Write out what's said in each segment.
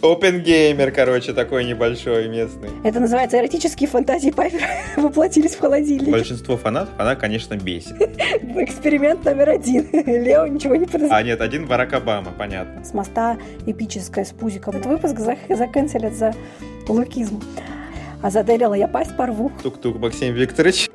Опенгеймер, короче, такой небольшой местный. Это называется эротические фантазии Пайпер воплотились в холодильник. Большинство фанатов она, конечно, бесит. Эксперимент номер один. Лео ничего не подозревает. А нет, один Барак Обама, понятно. С моста эпическая с пузиком. Этот выпуск заканчивает за лукизм. А заделила я пасть порву. Тук-тук, Максим Викторович.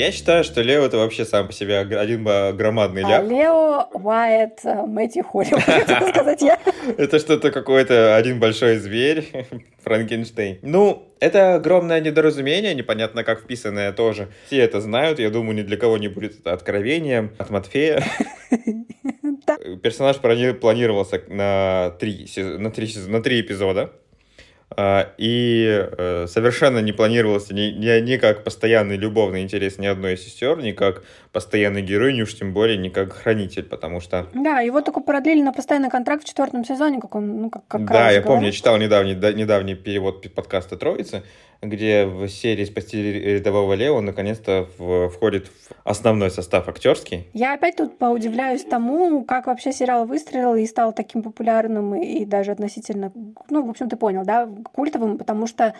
Я считаю, что Лео это вообще сам по себе один громадный ляп. А Лео Уайт э, Мэтти Холли, сказать я. Это что-то какой-то один большой зверь, Франкенштейн. Ну, это огромное недоразумение, непонятно как вписанное тоже. Все это знают, я думаю, ни для кого не будет это откровением от Матфея. Персонаж планировался на три, на три, на три эпизода. А, и э, совершенно не планировался ни, ни, ни как постоянный любовный интерес ни одной из сестер, ни как постоянный герой, ни уж тем более не как хранитель, потому что... Да, его только продлили на постоянный контракт в четвертом сезоне, как он, ну, как, как Да, я говорил. помню, я читал недавний, недавний перевод подкаста «Троицы», где в серии «Спасти рядового Лео» наконец-то входит в основной состав актерский. Я опять тут поудивляюсь тому, как вообще сериал выстрелил и стал таким популярным и даже относительно, ну, в общем, ты понял, да, культовым, потому что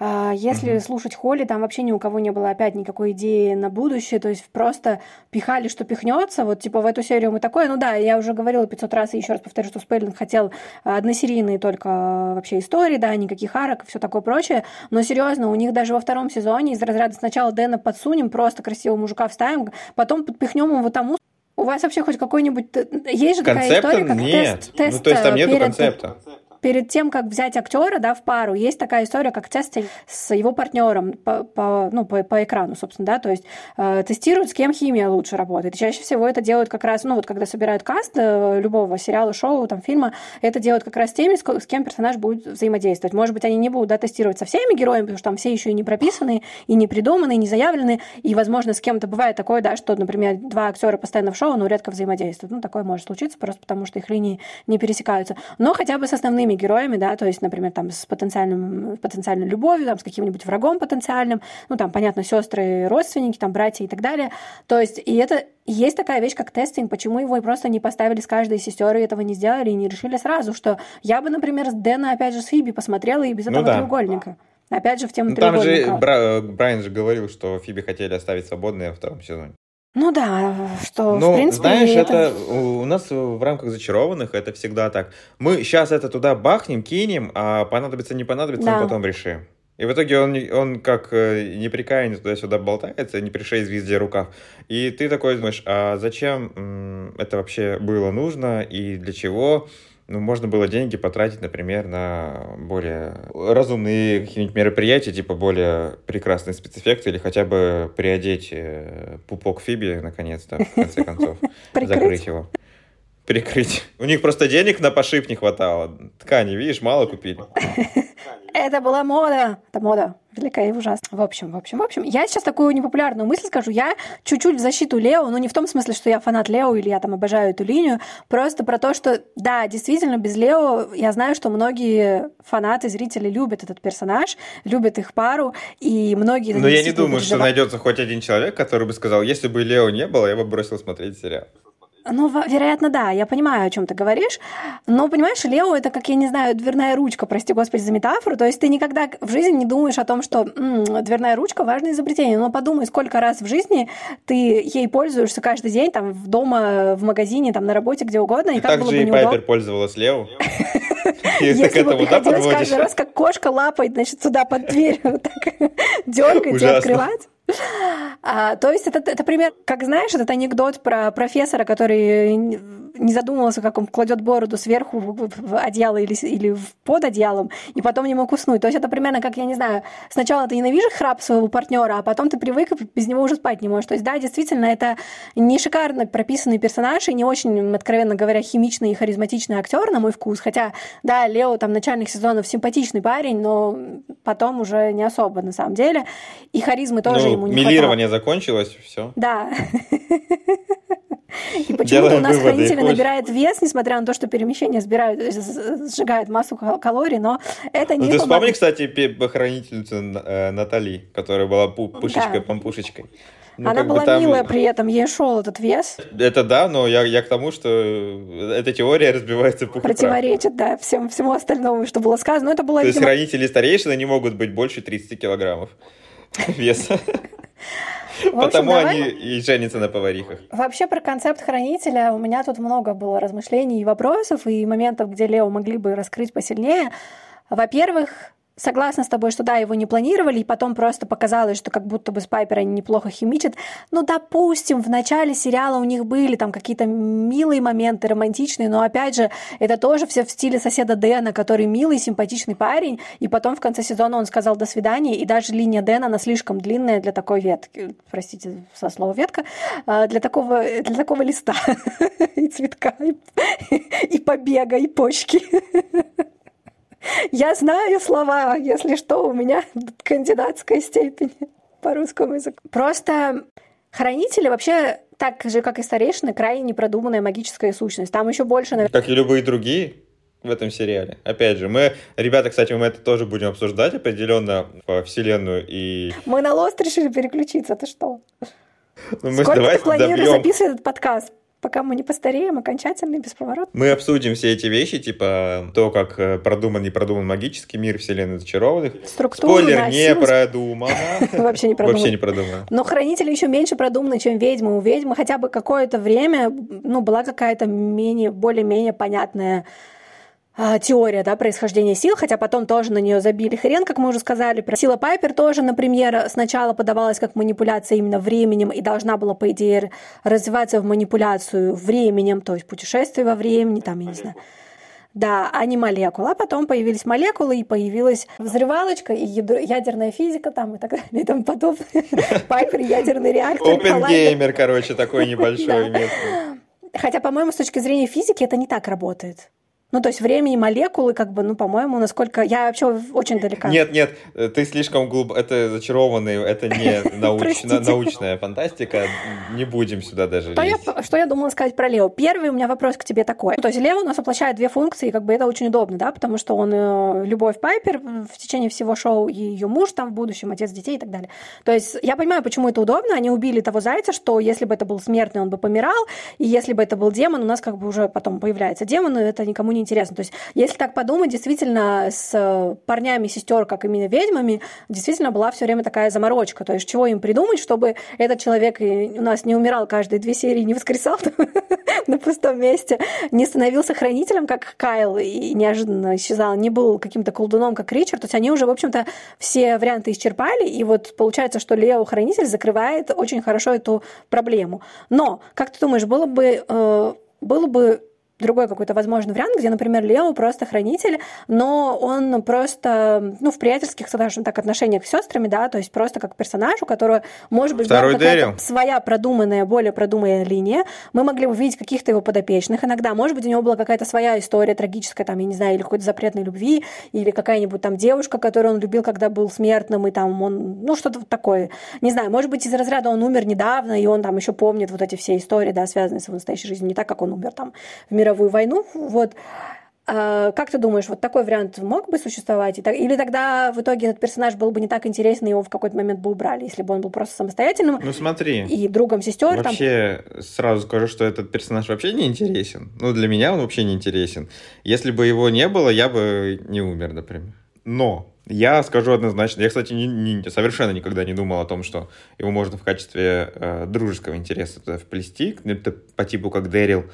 если угу. слушать Холли, там вообще ни у кого не было опять никакой идеи на будущее, то есть просто пихали, что пихнется. Вот типа в эту серию мы такое, ну да, я уже говорила 500 раз и еще раз повторю, что Спейлинг хотел односерийные только вообще истории, да, никаких арок, все такое прочее. Но серьезно, у них даже во втором сезоне из разряда сначала Дэна подсунем, просто красивого мужика вставим, потом подпихнем его тому. У вас вообще хоть какой-нибудь... Есть же Концепта такая история, как нет. тест, тест ну, то есть там нету перед... концепта перед тем, как взять актера да, в пару, есть такая история, как тест с его партнером по, по, ну, по, по экрану, собственно, да, то есть э, тестируют, с кем химия лучше работает. Чаще всего это делают как раз, ну, вот когда собирают каст э, любого сериала, шоу, там, фильма, это делают как раз теми, с, с кем персонаж будет взаимодействовать. Может быть, они не будут, да, тестировать со всеми героями, потому что там все еще и не прописаны, и не придуманы, и не заявлены, и, возможно, с кем-то бывает такое, да, что, например, два актера постоянно в шоу, но редко взаимодействуют. Ну, такое может случиться, просто потому что их линии не пересекаются. Но хотя бы с основными героями, да, то есть, например, там с потенциальным, потенциальной любовью, там, с каким-нибудь врагом потенциальным, ну, там, понятно, сестры, родственники, там, братья и так далее. То есть, и это есть такая вещь, как тестинг, почему его просто не поставили с каждой из сестер и этого не сделали, и не решили сразу, что я бы, например, с Дэна, опять же, с Фиби посмотрела и без ну этого да. треугольника. Опять же, в тему ну, Там же Бра- Брайан же говорил, что Фиби хотели оставить свободной во втором сезоне. Ну да, что ну, в принципе... знаешь, это... это у нас в рамках зачарованных это всегда так. Мы сейчас это туда бахнем, кинем, а понадобится, не понадобится, да. мы потом решим. И в итоге он, он как э, неприкаянный туда-сюда болтается, не пришей везде рукав. И ты такой думаешь, а зачем это вообще было нужно и для чего? Ну, можно было деньги потратить, например, на более разумные какие-нибудь мероприятия, типа более прекрасные спецэффекты, или хотя бы приодеть э, пупок Фиби, наконец-то, в конце концов, закрыть его. Прикрыть. У них просто денег на пошив не хватало. Ткани, видишь, мало купили. Это была мода. Это мода. Великая и ужасная. В общем, в общем, в общем. Я сейчас такую непопулярную мысль скажу. Я чуть-чуть в защиту Лео, но не в том смысле, что я фанат Лео или я там обожаю эту линию. Просто про то, что, да, действительно, без Лео я знаю, что многие фанаты, зрители любят этот персонаж, любят их пару, и многие... Но я не думаю, что найдется хоть один человек, который бы сказал, если бы Лео не было, я бы бросил смотреть сериал. Ну, вероятно, да, я понимаю, о чем ты говоришь. Но, понимаешь, Лео это, как, я не знаю, дверная ручка, прости господи за метафору. То есть ты никогда в жизни не думаешь о том, что м-м, дверная ручка – важное изобретение. Но подумай, сколько раз в жизни ты ей пользуешься каждый день, там, в дома, в магазине, там, на работе, где угодно. И, и было же и Пайпер пользовалась Лео. Если бы приходилось каждый раз, как кошка лапой, значит, сюда под дверь вот так дергать и открывать. А, то есть это, это пример, как знаешь, этот анекдот про профессора, который не задумывался, как он кладет бороду сверху в одеяло или, или под одеялом, и потом не мог уснуть. То есть это примерно как, я не знаю, сначала ты ненавидишь храп своего партнера, а потом ты привык и без него уже спать не можешь. То есть да, действительно, это не шикарно прописанный персонаж и не очень, откровенно говоря, химичный и харизматичный актер, на мой вкус. Хотя, да, Лео там начальных сезонов симпатичный парень, но потом уже не особо на самом деле. И харизмы тоже ну, ему не милирование хватало. закончилось, все. Да. И почему-то у нас выводы, хранитель набирает вес, несмотря на то, что перемещение сбирают, э, сжигает массу калорий, но это не ну, Ты вспомни, кстати, хранительницу э, Натали, которая была пушечкой, да. помпушечкой. Ну, Она была там... милая при этом, ей шел этот вес. Это да, но я, я к тому, что эта теория разбивается по Противоречит, да, всем, всему остальному, что было сказано. Но это было, То видимо... есть хранители старейшины не могут быть больше 30 килограммов веса. Потому они и женятся на поварихах. Вообще про концепт хранителя у меня тут много было размышлений и вопросов, и моментов, где Лео могли бы раскрыть посильнее. Во-первых, согласна с тобой, что да, его не планировали, и потом просто показалось, что как будто бы с Пайпер они неплохо химичат. Ну, допустим, в начале сериала у них были там какие-то милые моменты, романтичные, но опять же, это тоже все в стиле соседа Дэна, который милый, симпатичный парень, и потом в конце сезона он сказал «до свидания», и даже линия Дэна, она слишком длинная для такой ветки, простите со слова ветка, а, для такого, для такого листа и цветка, и побега, и почки. Я знаю слова, если что, у меня кандидатская степень по русскому языку. Просто хранители вообще так же, как и старейшины, крайне непродуманная магическая сущность. Там еще больше... Наверное... Как и любые другие в этом сериале. Опять же, мы, ребята, кстати, мы это тоже будем обсуждать определенно по вселенную и... Мы на Лост решили переключиться, ты что? Ну, мы Сколько ты планируешь добьем... записывать этот подкаст? Пока мы не постареем окончательно и бесповоротно. Мы обсудим все эти вещи, типа то, как э, продуман не продуман магический мир вселенной зачарованных. Структуру, Спойлер, да, не продумано. Вообще не продумано. Вообще не продумано. Но хранители еще меньше продуманы, чем ведьмы. У ведьмы хотя бы какое-то время ну, была какая-то менее, более-менее понятная теория да, происхождения сил, хотя потом тоже на нее забили хрен, как мы уже сказали. Сила Пайпер тоже, например, сначала подавалась как манипуляция именно временем и должна была, по идее, развиваться в манипуляцию временем, то есть путешествие во времени, там, я не знаю, да, а не молекула. А потом появились молекулы, и появилась взрывалочка, и ядерная физика там, и так далее, и тому подобное. Пайпер, ядерный реактор. Опенгеймер, короче, такой небольшой. Хотя, по-моему, с точки зрения физики это не так работает. Ну, то есть время и молекулы, как бы, ну, по-моему, насколько... Я вообще очень далека. Нет, нет, ты слишком глубоко... Это зачарованный, это не науч... научная фантастика. Не будем сюда даже что лезть. Я, что я думала сказать про Лео? Первый у меня вопрос к тебе такой. Ну, то есть Лео у нас воплощает две функции, и как бы это очень удобно, да, потому что он э, любовь Пайпер в течение всего шоу, и ее муж там в будущем, отец детей и так далее. То есть я понимаю, почему это удобно. Они убили того зайца, что если бы это был смертный, он бы помирал, и если бы это был демон, у нас как бы уже потом появляется демон, и это никому не неинтересно. То есть, если так подумать, действительно, с э, парнями сестер, как именно ведьмами, действительно была все время такая заморочка. То есть, чего им придумать, чтобы этот человек у нас не умирал каждые две серии, не воскресал на пустом месте, не становился хранителем, как Кайл, и неожиданно исчезал, не был каким-то колдуном, как Ричард. То есть, они уже, в общем-то, все варианты исчерпали, и вот получается, что Лео Хранитель закрывает очень хорошо эту проблему. Но, как ты думаешь, было бы э, было бы другой какой-то возможный вариант, где, например, Лео просто хранитель, но он просто, ну, в приятельских, скажем так, отношениях с сестрами, да, то есть просто как персонаж, у которого, может быть, была какая-то своя продуманная, более продуманная линия. Мы могли увидеть каких-то его подопечных иногда. Может быть, у него была какая-то своя история трагическая, там, я не знаю, или какой-то запретной любви, или какая-нибудь там девушка, которую он любил, когда был смертным, и там он, ну, что-то такое. Не знаю, может быть, из разряда он умер недавно, и он там еще помнит вот эти все истории, да, связанные с его настоящей жизнью, не так, как он умер там в мире мировую войну. Вот. А, как ты думаешь, вот такой вариант мог бы существовать? Или тогда в итоге этот персонаж был бы не так интересен, и его в какой-то момент бы убрали, если бы он был просто самостоятельным? Ну смотри. И другом сестер. Вообще, там... сразу скажу, что этот персонаж вообще не интересен. Ну, для меня он вообще не интересен. Если бы его не было, я бы не умер, например. Но я скажу однозначно. Я, кстати, не, не, совершенно никогда не думал о том, что его можно в качестве э, дружеского интереса туда вплести, по типу как Дэрил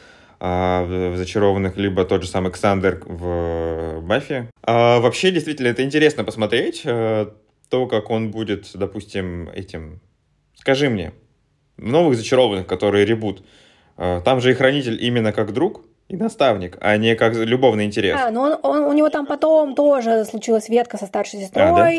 в «Зачарованных», либо тот же самый Ксандер в «Баффи». А, вообще, действительно, это интересно посмотреть, э, то, как он будет, допустим, этим... Скажи мне, новых «Зачарованных», которые ребут, э, там же и Хранитель именно как друг, и наставник, а не как любовный интерес. А, ну он, он, у него там потом тоже случилась ветка со старшей сестрой. А, да?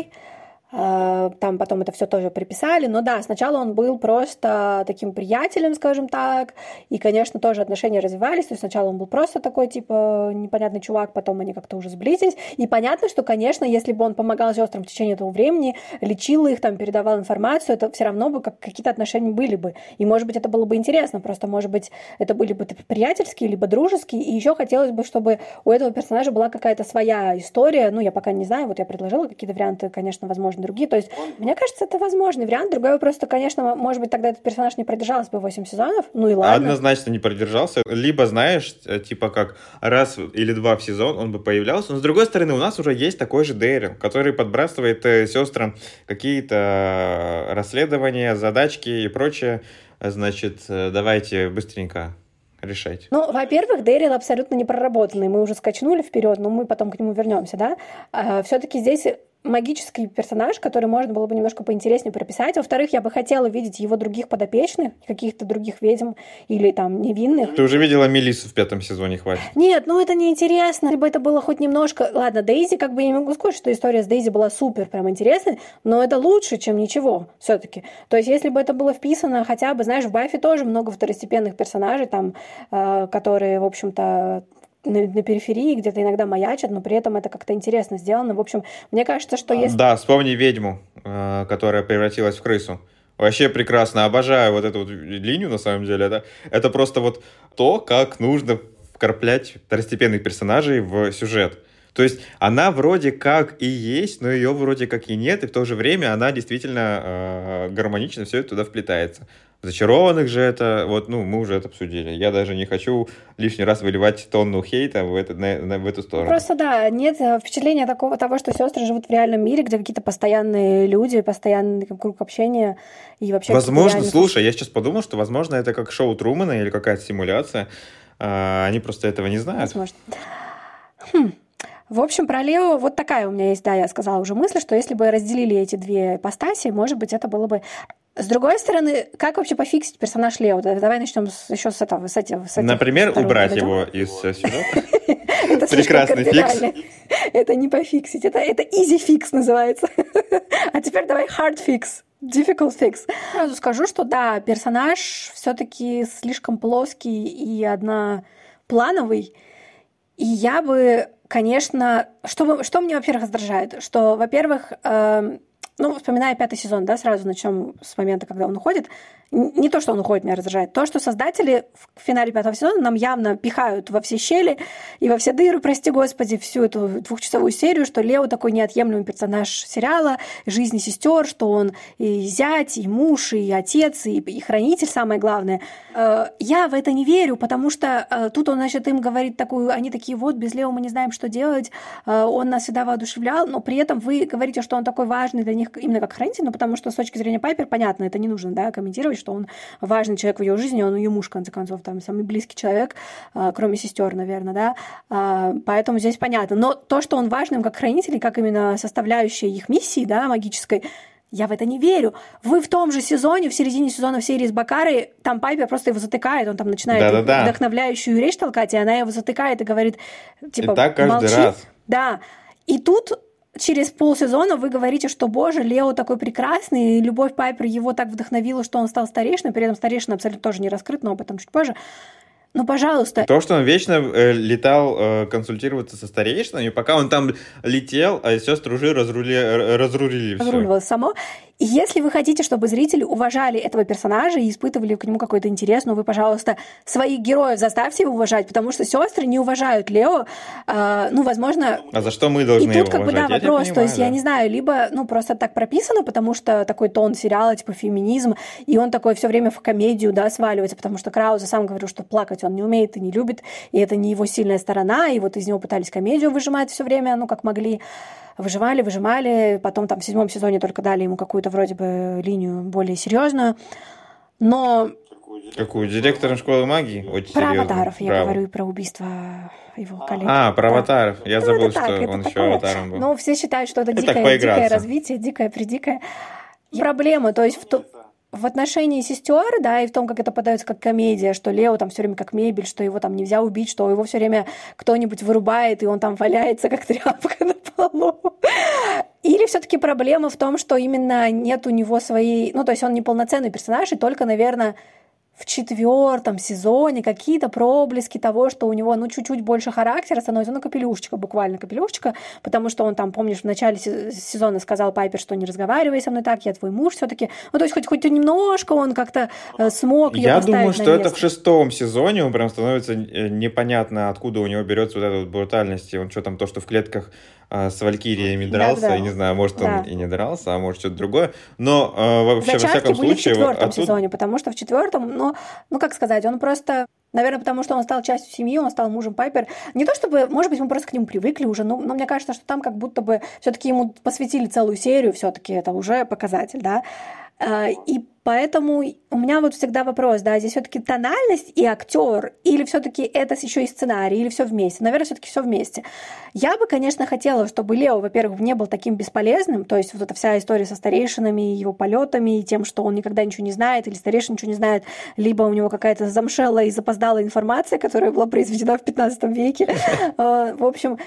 А, там потом это все тоже приписали. Но да, сначала он был просто таким приятелем, скажем так. И, конечно, тоже отношения развивались. То есть сначала он был просто такой, типа, непонятный чувак, потом они как-то уже сблизились. И понятно, что, конечно, если бы он помогал сестрам в течение этого времени, лечил их, там, передавал информацию, это все равно бы как какие-то отношения были бы. И, может быть, это было бы интересно. Просто, может быть, это были бы приятельские, либо дружеские. И еще хотелось бы, чтобы у этого персонажа была какая-то своя история. Ну, я пока не знаю, вот я предложила какие-то варианты, конечно, возможно, возможно, другие. То есть, мне кажется, это возможный вариант. Другой вопрос, что, конечно, может быть, тогда этот персонаж не продержался бы 8 сезонов, ну и ладно. Однозначно не продержался. Либо, знаешь, э, типа как раз или два в сезон он бы появлялся. Но, с другой стороны, у нас уже есть такой же Дэрил, который подбрасывает э, сестрам какие-то расследования, задачки и прочее. Значит, давайте быстренько решать? Ну, во-первых, Дэрил абсолютно не проработанный. Мы уже скачнули вперед, но мы потом к нему вернемся, да. А, Все-таки здесь магический персонаж, который можно было бы немножко поинтереснее прописать. Во-вторых, я бы хотела видеть его других подопечных, каких-то других ведьм или там невинных. Ты уже видела Мелиссу в пятом сезоне, хватит. Нет, ну это неинтересно. Либо это было хоть немножко... Ладно, Дейзи, как бы я не могу сказать, что история с Дейзи была супер прям интересной, но это лучше, чем ничего все таки То есть если бы это было вписано хотя бы, знаешь, в Баффи тоже много второстепенных персонажей, там, э, которые, в общем-то, на, на периферии, где-то иногда маячат, но при этом это как-то интересно сделано. В общем, мне кажется, что если... Да, вспомни ведьму, э, которая превратилась в крысу. Вообще прекрасно, обожаю вот эту вот линию, на самом деле. Это, это просто вот то, как нужно вкраплять второстепенных персонажей в сюжет. То есть она вроде как и есть, но ее вроде как и нет, и в то же время она действительно э, гармонично все это туда вплетается. Зачарованных же это, вот, ну, мы уже это обсудили. Я даже не хочу лишний раз выливать тонну хейта в, это, на, на, в эту сторону. Просто да, нет э, впечатления такого того, что сестры живут в реальном мире, где какие-то постоянные люди, постоянный круг общения и вообще... Возможно, слушай, я сейчас подумал, что, возможно, это как шоу Трумана или какая-то симуляция. А, они просто этого не знают. Возможно. Хм. В общем, про Лео вот такая у меня есть, да, я сказала уже мысль, что если бы разделили эти две ипостаси, может быть, это было бы с другой стороны, как вообще пофиксить персонаж Лео? Давай начнем с, еще с этого. С этих, с этих Например, убрать его из э, сюжета. Прекрасный фикс. Это не пофиксить, это, это easy fix называется. а теперь давай hard fix. Difficult fix. Сразу скажу, что да, персонаж все-таки слишком плоский и одноплановый. И я бы, конечно, что, что мне, во-первых, раздражает, что, во-первых, э, ну, вспоминая пятый сезон, да, сразу начнем с момента, когда он уходит, не то, что он уходит, меня раздражает, то, что создатели в финале пятого сезона нам явно пихают во все щели и во все дыры, прости господи, всю эту двухчасовую серию, что Лео такой неотъемлемый персонаж сериала, жизни сестер, что он и зять, и муж, и отец, и, и хранитель, самое главное. Э, я в это не верю, потому что э, тут он, значит, им говорит такую, они такие, вот, без Лео мы не знаем, что делать, э, он нас всегда воодушевлял, но при этом вы говорите, что он такой важный для них именно как хранитель, ну, потому что с точки зрения Пайпер, понятно, это не нужно, да, комментировать, показывать, что он важный человек в ее жизни, он ее муж, в конце концов, там самый близкий человек, а, кроме сестер, наверное, да. А, поэтому здесь понятно. Но то, что он важным как хранитель, как именно составляющая их миссии, да, магической, я в это не верю. Вы в том же сезоне, в середине сезона в серии с Бакарой, там Пайпер просто его затыкает, он там начинает да -да -да. вдохновляющую речь толкать, и она его затыкает и говорит, типа, и так каждый молчи. Раз. Да. И тут через полсезона вы говорите, что, боже, Лео такой прекрасный, и Любовь Пайпер его так вдохновила, что он стал старейшиной, при этом старейшина абсолютно тоже не раскрыт, но об этом чуть позже. Ну, пожалуйста. То, что он вечно э, летал э, консультироваться со старейшинами, пока он там летел, а сестры уже разрули, разрулили все. Разруливалось само. И если вы хотите, чтобы зрители уважали этого персонажа и испытывали к нему какой-то интерес, ну вы, пожалуйста, своих героев заставьте его уважать, потому что сестры не уважают Лео. Э, ну, возможно... А за что мы должны И тут, как бы, да, я вопрос. Понимаю, то есть, да. я не знаю, либо, ну, просто так прописано, потому что такой тон сериала, типа феминизм, и он такой все время в комедию, да, сваливается, потому что Крауза сам говорил, что плакать он не умеет и не любит, и это не его сильная сторона, и вот из него пытались комедию выжимать все время, ну, как могли выживали, выжимали, потом там в седьмом сезоне только дали ему какую-то вроде бы линию более серьезную, но... Какую? Директором школы магии? Очень про серьезно. аватаров я говорю, и про убийство его коллег. А, про да. аватаров. Я ну, забыл, что так, он еще аватаром был. Ну, все считают, что это, это дикое, дикое развитие, дикое, придикое. Проблема, то есть в, то, в отношении сестер, да, и в том, как это подается как комедия, что Лео там все время как мебель, что его там нельзя убить, что его все время кто-нибудь вырубает, и он там валяется как тряпка на полу. Или все-таки проблема в том, что именно нет у него своей, ну, то есть он не полноценный персонаж, и только, наверное, в четвертом сезоне какие-то проблески того, что у него, ну, чуть-чуть больше характера становится, ну, капелюшечка, буквально капелюшечка, потому что он там, помнишь, в начале сезона сказал Пайпер, что не разговаривай со мной так, я твой муж все таки Ну, то есть хоть, хоть немножко он как-то э, смог Я думаю, что это в шестом сезоне он прям становится э, непонятно, откуда у него берется вот эта вот брутальность, и он что там, то, что в клетках а, с Валькириями дрался, да, да. я не знаю, может, он и не дрался, а может, что-то другое. Но а, вообще, Зачатки во всяком были случае... в четвертом оттуда... сезоне, потому что в четвертом, ну, ну, как сказать, он просто... Наверное, потому что он стал частью семьи, он стал мужем Пайпер. Не то чтобы, может быть, мы просто к нему привыкли уже, но, но мне кажется, что там как будто бы все-таки ему посвятили целую серию, все-таки это уже показатель, да. А, и поэтому у меня вот всегда вопрос, да, здесь все-таки тональность и актер, или все-таки это еще и сценарий, или все вместе. Наверное, все-таки все вместе. Я бы, конечно, хотела, чтобы Лео, во-первых, не был таким бесполезным, то есть вот эта вся история со старейшинами, его полетами, и тем, что он никогда ничего не знает, или старейшин ничего не знает, либо у него какая-то замшелая и запоздалая информация, которая была произведена в 15 веке. А, в общем,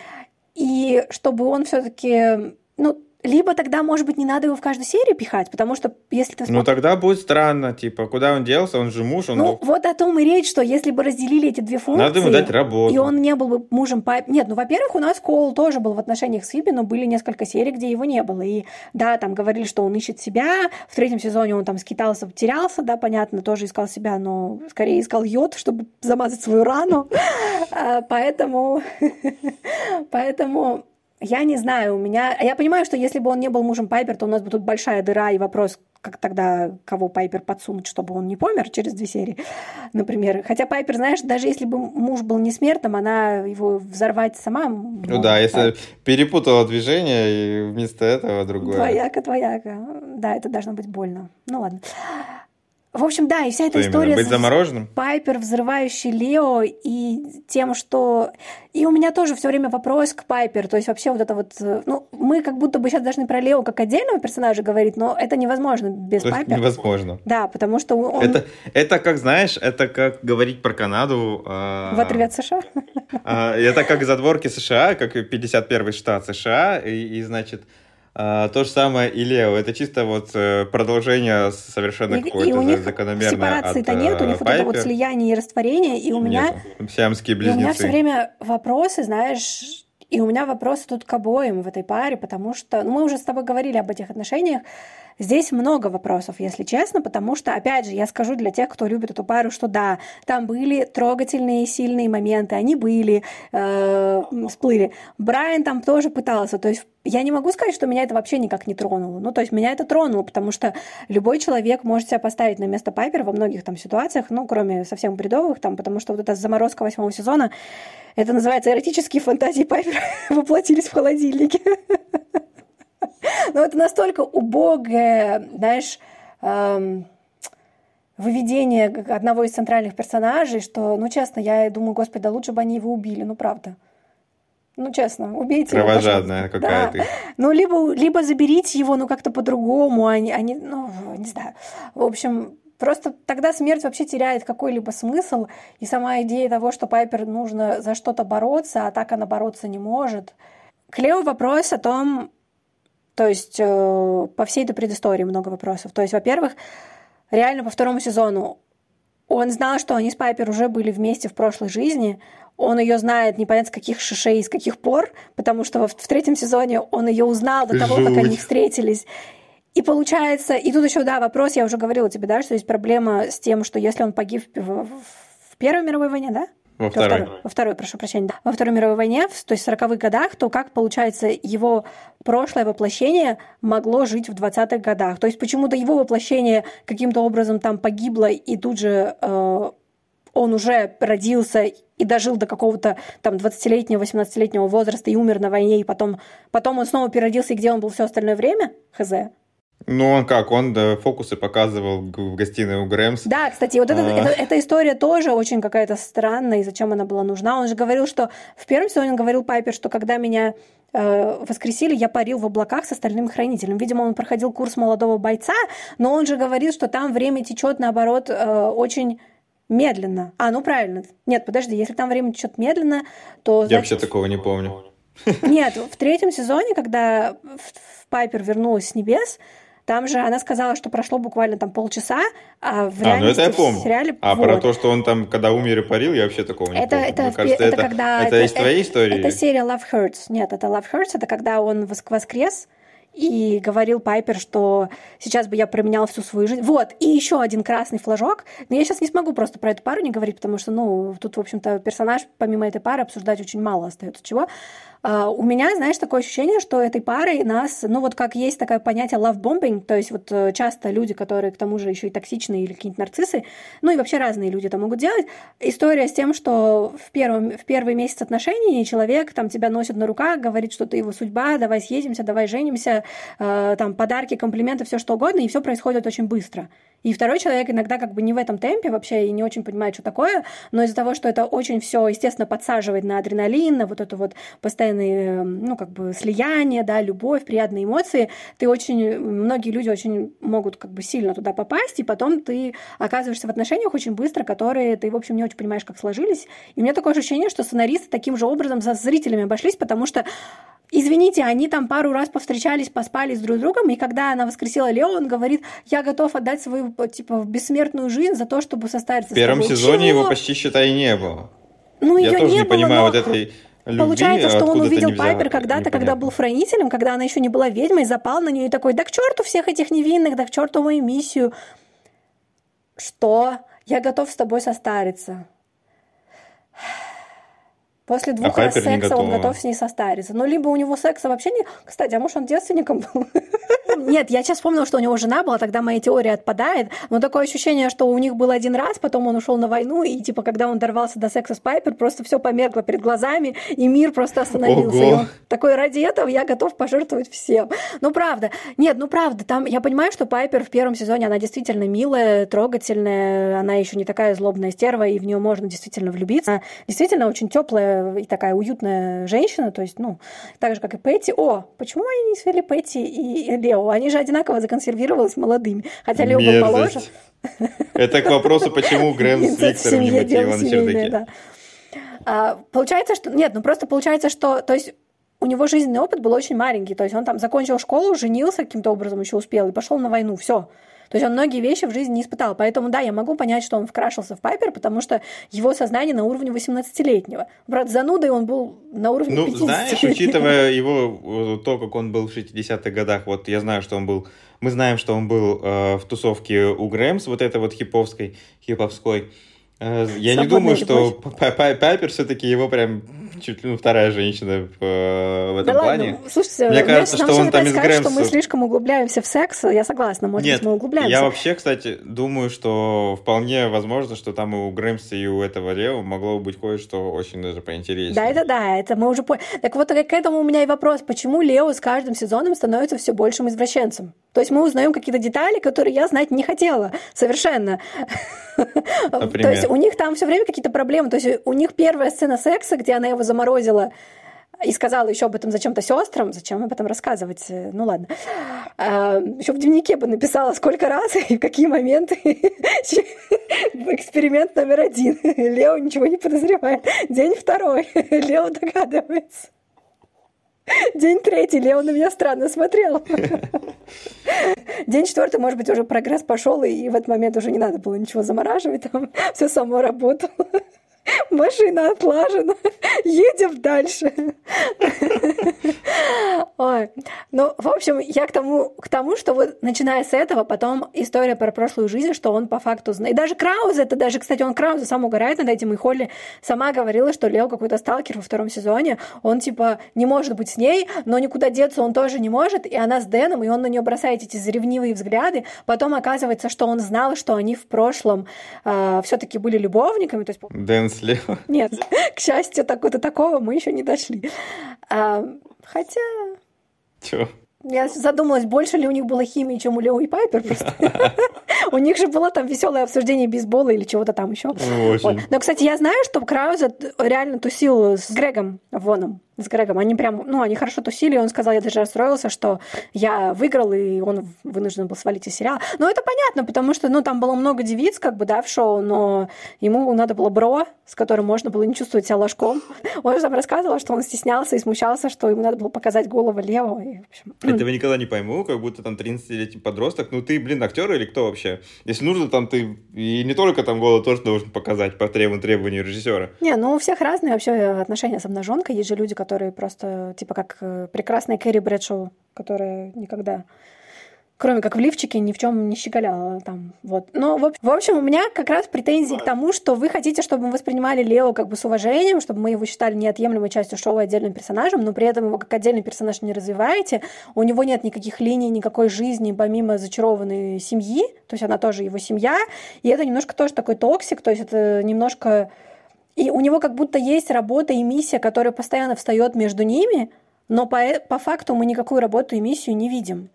и чтобы он все-таки ну, либо тогда, может быть, не надо его в каждую серию пихать, потому что если ты... Ну, тогда будет странно, типа, куда он делся, он же муж, он... Ну, вот о том и речь, что если бы разделили эти две функции... Надо ему дать работу. И он не был бы мужем. Нет, ну, во-первых, у нас Коул тоже был в отношениях с Фиби, но были несколько серий, где его не было. И да, там говорили, что он ищет себя, в третьем сезоне он там скитался, терялся, да, понятно, тоже искал себя, но скорее искал йод, чтобы замазать свою рану. А, поэтому... Поэтому я не знаю, у меня... Я понимаю, что если бы он не был мужем Пайпер, то у нас бы тут большая дыра и вопрос, как тогда кого Пайпер подсунуть, чтобы он не помер через две серии, например. Хотя Пайпер, знаешь, даже если бы муж был не смертным, она его взорвать сама... Ну да, если перепутала движение и вместо этого другое. Двояко, двояко. Да, это должно быть больно. Ну ладно. В общем, да, и вся эта что история именно? Быть замороженным? Пайпер, взрывающий Лео, и тем, что... И у меня тоже все время вопрос к Пайпер, то есть вообще вот это вот... Ну, мы как будто бы сейчас должны про Лео как отдельного персонажа говорить, но это невозможно без то Пайпер. невозможно. Да, потому что он... Это, это как, знаешь, это как говорить про Канаду... Э... В отрыве от США? Э, это как задворки США, как 51-й штат США, и, и значит... А, то же самое и Лео. Это чисто вот э, продолжение совершенно какое-то и у них закономерное сепарации-то нет, у них вот это вот слияние и растворение, и у меня... Нет, сиамские близнецы. И у меня все время вопросы, знаешь, и у меня вопросы тут к обоим в этой паре, потому что ну, мы уже с тобой говорили об этих отношениях, Здесь много вопросов, если честно, потому что, опять же, я скажу для тех, кто любит эту пару, что да, там были трогательные, сильные моменты, они были, э, всплыли. Брайан там тоже пытался, то есть я не могу сказать, что меня это вообще никак не тронуло. Ну, то есть меня это тронуло, потому что любой человек может себя поставить на место Пайпер во многих там ситуациях, ну, кроме совсем бредовых, там, потому что вот эта заморозка восьмого сезона, это называется эротические фантазии Пайпер воплотились в холодильнике. Но это настолько убогое, знаешь, эм, выведение одного из центральных персонажей, что, ну, честно, я думаю, господи, да лучше бы они его убили, ну, правда. Ну, честно, убейте Кровожадная его, какая да. Ну, либо, либо заберите его, ну, как-то по-другому, они, они, ну, не знаю. В общем, Просто тогда смерть вообще теряет какой-либо смысл, и сама идея того, что Пайпер нужно за что-то бороться, а так она бороться не может. Клео вопрос о том, то есть э, по всей этой предыстории много вопросов. То есть, во-первых, реально по второму сезону он знал, что они с Пайпер уже были вместе в прошлой жизни. Он ее знает непонятно с каких шишей, с каких пор, потому что в, в третьем сезоне он ее узнал до того, Жуть. как они встретились. И получается, и тут еще, да, вопрос, я уже говорила тебе, да, что есть проблема с тем, что если он погиб в, в Первой мировой войне, да? Во второй. Во второй, во второй, прошу прощения. Да. Во Второй мировой войне, то есть в 40-х годах, то как, получается, его прошлое воплощение могло жить в 20-х годах. То есть почему-то его воплощение каким-то образом там погибло, и тут же э, он уже родился и дожил до какого-то там 20-летнего, 18-летнего возраста и умер на войне, и потом, потом он снова переродился, и где он был все остальное время? Хз. Ну, он как, он да, фокусы показывал в гостиной у Грэмс. Да, кстати, вот эта, а... эта, эта история тоже очень какая-то странная, и зачем она была нужна. Он же говорил, что в первом сезоне он говорил Пайпер, что когда меня э, воскресили, я парил в облаках с остальным хранителем. Видимо, он проходил курс молодого бойца, но он же говорил, что там время течет, наоборот, э, очень медленно. А, ну правильно. Нет, подожди, если там время течет медленно, то... Я вообще такого не помню. Нет, в третьем сезоне, когда Пайпер вернулась с небес, там же она сказала, что прошло буквально там полчаса, а в а, ну это я помню. сериале... А вот. про то, что он там, когда умер и парил, я вообще такого не это, помню. Это, Мне кажется, это, это, когда... Это, это из твоей истории? Это серия Love Hurts. Нет, это Love Hurts, это когда он воскрес, и говорил Пайпер, что сейчас бы я променял всю свою жизнь. Вот, и еще один красный флажок. Но я сейчас не смогу просто про эту пару не говорить, потому что, ну, тут, в общем-то, персонаж, помимо этой пары, обсуждать очень мало остается чего. Uh, у меня, знаешь, такое ощущение, что этой парой нас, ну вот как есть такое понятие love bombing, то есть вот э, часто люди, которые к тому же еще и токсичные или какие-нибудь нарциссы, ну и вообще разные люди это могут делать. История с тем, что в, первом, в первый месяц отношений человек там тебя носит на руках, говорит, что ты его судьба, давай съедемся, давай женимся, uh, там подарки, комплименты, все что угодно, и все происходит очень быстро. И второй человек иногда как бы не в этом темпе вообще и не очень понимает, что такое, но из-за того, что это очень все, естественно, подсаживает на адреналин, на вот эту вот постоянное, ну, как бы слияние, да, любовь, приятные эмоции, ты очень, многие люди очень могут как бы сильно туда попасть, и потом ты оказываешься в отношениях очень быстро, которые ты, в общем, не очень понимаешь, как сложились. И у меня такое ощущение, что сценаристы таким же образом со зрителями обошлись, потому что Извините, они там пару раз повстречались, поспали с друг другом, и когда она воскресила Лео, он говорит, я готов отдать свою, типа, бессмертную жизнь за то, чтобы состариться В первом сезоне Чего? его почти, считай, не было. Ну, я тоже не, не было, понимаю вот этой любви, Получается, что он увидел Пайпер когда-то, когда был хранителем, когда она еще не была ведьмой, запал на нее и такой, да к черту всех этих невинных, да к черту мою миссию. Что? Я готов с тобой состариться. После двух а раз секса он готов с ней состариться. Ну, либо у него секса вообще не... Кстати, а может, он девственником был? Нет, я сейчас вспомнила, что у него жена была, тогда моя теория отпадает. Но такое ощущение, что у них был один раз, потом он ушел на войну, и типа, когда он дорвался до секса с Пайпер, просто все померкло перед глазами, и мир просто остановился. Он такой, ради этого я готов пожертвовать всем. Ну, правда. Нет, ну, правда, там, я понимаю, что Пайпер в первом сезоне, она действительно милая, трогательная, она еще не такая злобная стерва, и в нее можно действительно влюбиться. Она действительно очень теплая и такая уютная женщина, то есть, ну, так же, как и Пэтти. О, почему они не свели Пэтти и Лео? Они же одинаково законсервировались молодыми, хотя Лео был моложе. Это к вопросу, почему Грэм с Виктором не мотивирован на чердаке. Да. А, получается, что... Нет, ну просто получается, что... То есть у него жизненный опыт был очень маленький. То есть он там закончил школу, женился каким-то образом, еще успел и пошел на войну. Все. То есть он многие вещи в жизни не испытал. Поэтому, да, я могу понять, что он вкрашился в Пайпер, потому что его сознание на уровне 18-летнего. Брат, занудой он был на уровне Ну, знаешь, учитывая его, то, как он был в 60-х годах, вот я знаю, что он был мы знаем, что он был э, в тусовке у Грэмс, вот этой вот хиповской, хиповской. Э, я Свободная не думаю, что Пайпер все-таки его прям чуть ли ну, вторая женщина в, э, этом да плане. Ладно. Слушайте, Мне кажется, что он там из Грэмса... что мы слишком углубляемся в секс, я согласна, может Нет, быть, мы углубляемся. я вообще, кстати, думаю, что вполне возможно, что там и у Грэмса, и у этого Лео могло быть кое-что очень даже поинтереснее. Да, это да, это мы уже поняли. Так вот, к этому у меня и вопрос, почему Лео с каждым сезоном становится все большим извращенцем? То есть мы узнаем какие-то детали, которые я знать не хотела совершенно. Например? То есть у них там все время какие-то проблемы. То есть у них первая сцена секса, где она его заморозила, и сказала еще об этом зачем-то сестрам, зачем об этом рассказывать, ну ладно. А, еще в дневнике бы написала, сколько раз и в какие моменты. Эксперимент номер один. Лео ничего не подозревает. День второй. Лео догадывается. День третий, Лео на меня странно смотрел. День четвертый, может быть, уже прогресс пошел, и в этот момент уже не надо было ничего замораживать, там все само работало. Машина отлажена. Едем дальше. Ой. Ну, в общем, я к тому, к тому, что вот начиная с этого, потом история про прошлую жизнь, что он по факту знает. И даже Крауз, это даже, кстати, он Крауз сам угорает над этим, и Холли сама говорила, что Лео какой-то сталкер во втором сезоне, он типа не может быть с ней, но никуда деться он тоже не может, и она с Дэном, и он на нее бросает эти заревнивые взгляды. Потом оказывается, что он знал, что они в прошлом э, все-таки были любовниками. То есть... Дэн слева. Нет, к счастью, так-то такого мы еще не дошли. А, хотя... Чего? Я задумалась, больше ли у них было химии, чем у Лео и Пайпер просто. У них же было там веселое обсуждение бейсбола или чего-то там еще. Но, кстати, я знаю, что Крауза реально тусил с Грегом Воном с Грегом. Они прям, ну, они хорошо тусили, он сказал, я даже расстроился, что я выиграл, и он вынужден был свалить из сериала. Но это понятно, потому что, ну, там было много девиц, как бы, да, в шоу, но ему надо было бро, с которым можно было не чувствовать себя ложком. Он же там рассказывал, что он стеснялся и смущался, что ему надо было показать голову левого. И, общем... Этого никогда не пойму, как будто там 13-летний подросток. Ну, ты, блин, актер или кто вообще? Если нужно, там ты и не только там голову тоже должен показать по требованию режиссера. Не, ну, у всех разные вообще отношения с обнаженкой. Есть же люди, которые которые просто, типа, как э, прекрасная Кэрри Брэдшоу, которая никогда кроме как в лифчике, ни в чем не щеголяла там. Вот. Но, в общем, у меня как раз претензии к тому, что вы хотите, чтобы мы воспринимали Лео как бы с уважением, чтобы мы его считали неотъемлемой частью шоу отдельным персонажем, но при этом его как отдельный персонаж не развиваете. У него нет никаких линий, никакой жизни, помимо зачарованной семьи, то есть она тоже его семья, и это немножко тоже такой toxic, то есть это немножко... И у него как будто есть работа и миссия, которая постоянно встает между ними, но по, по факту мы никакую работу и миссию не видим.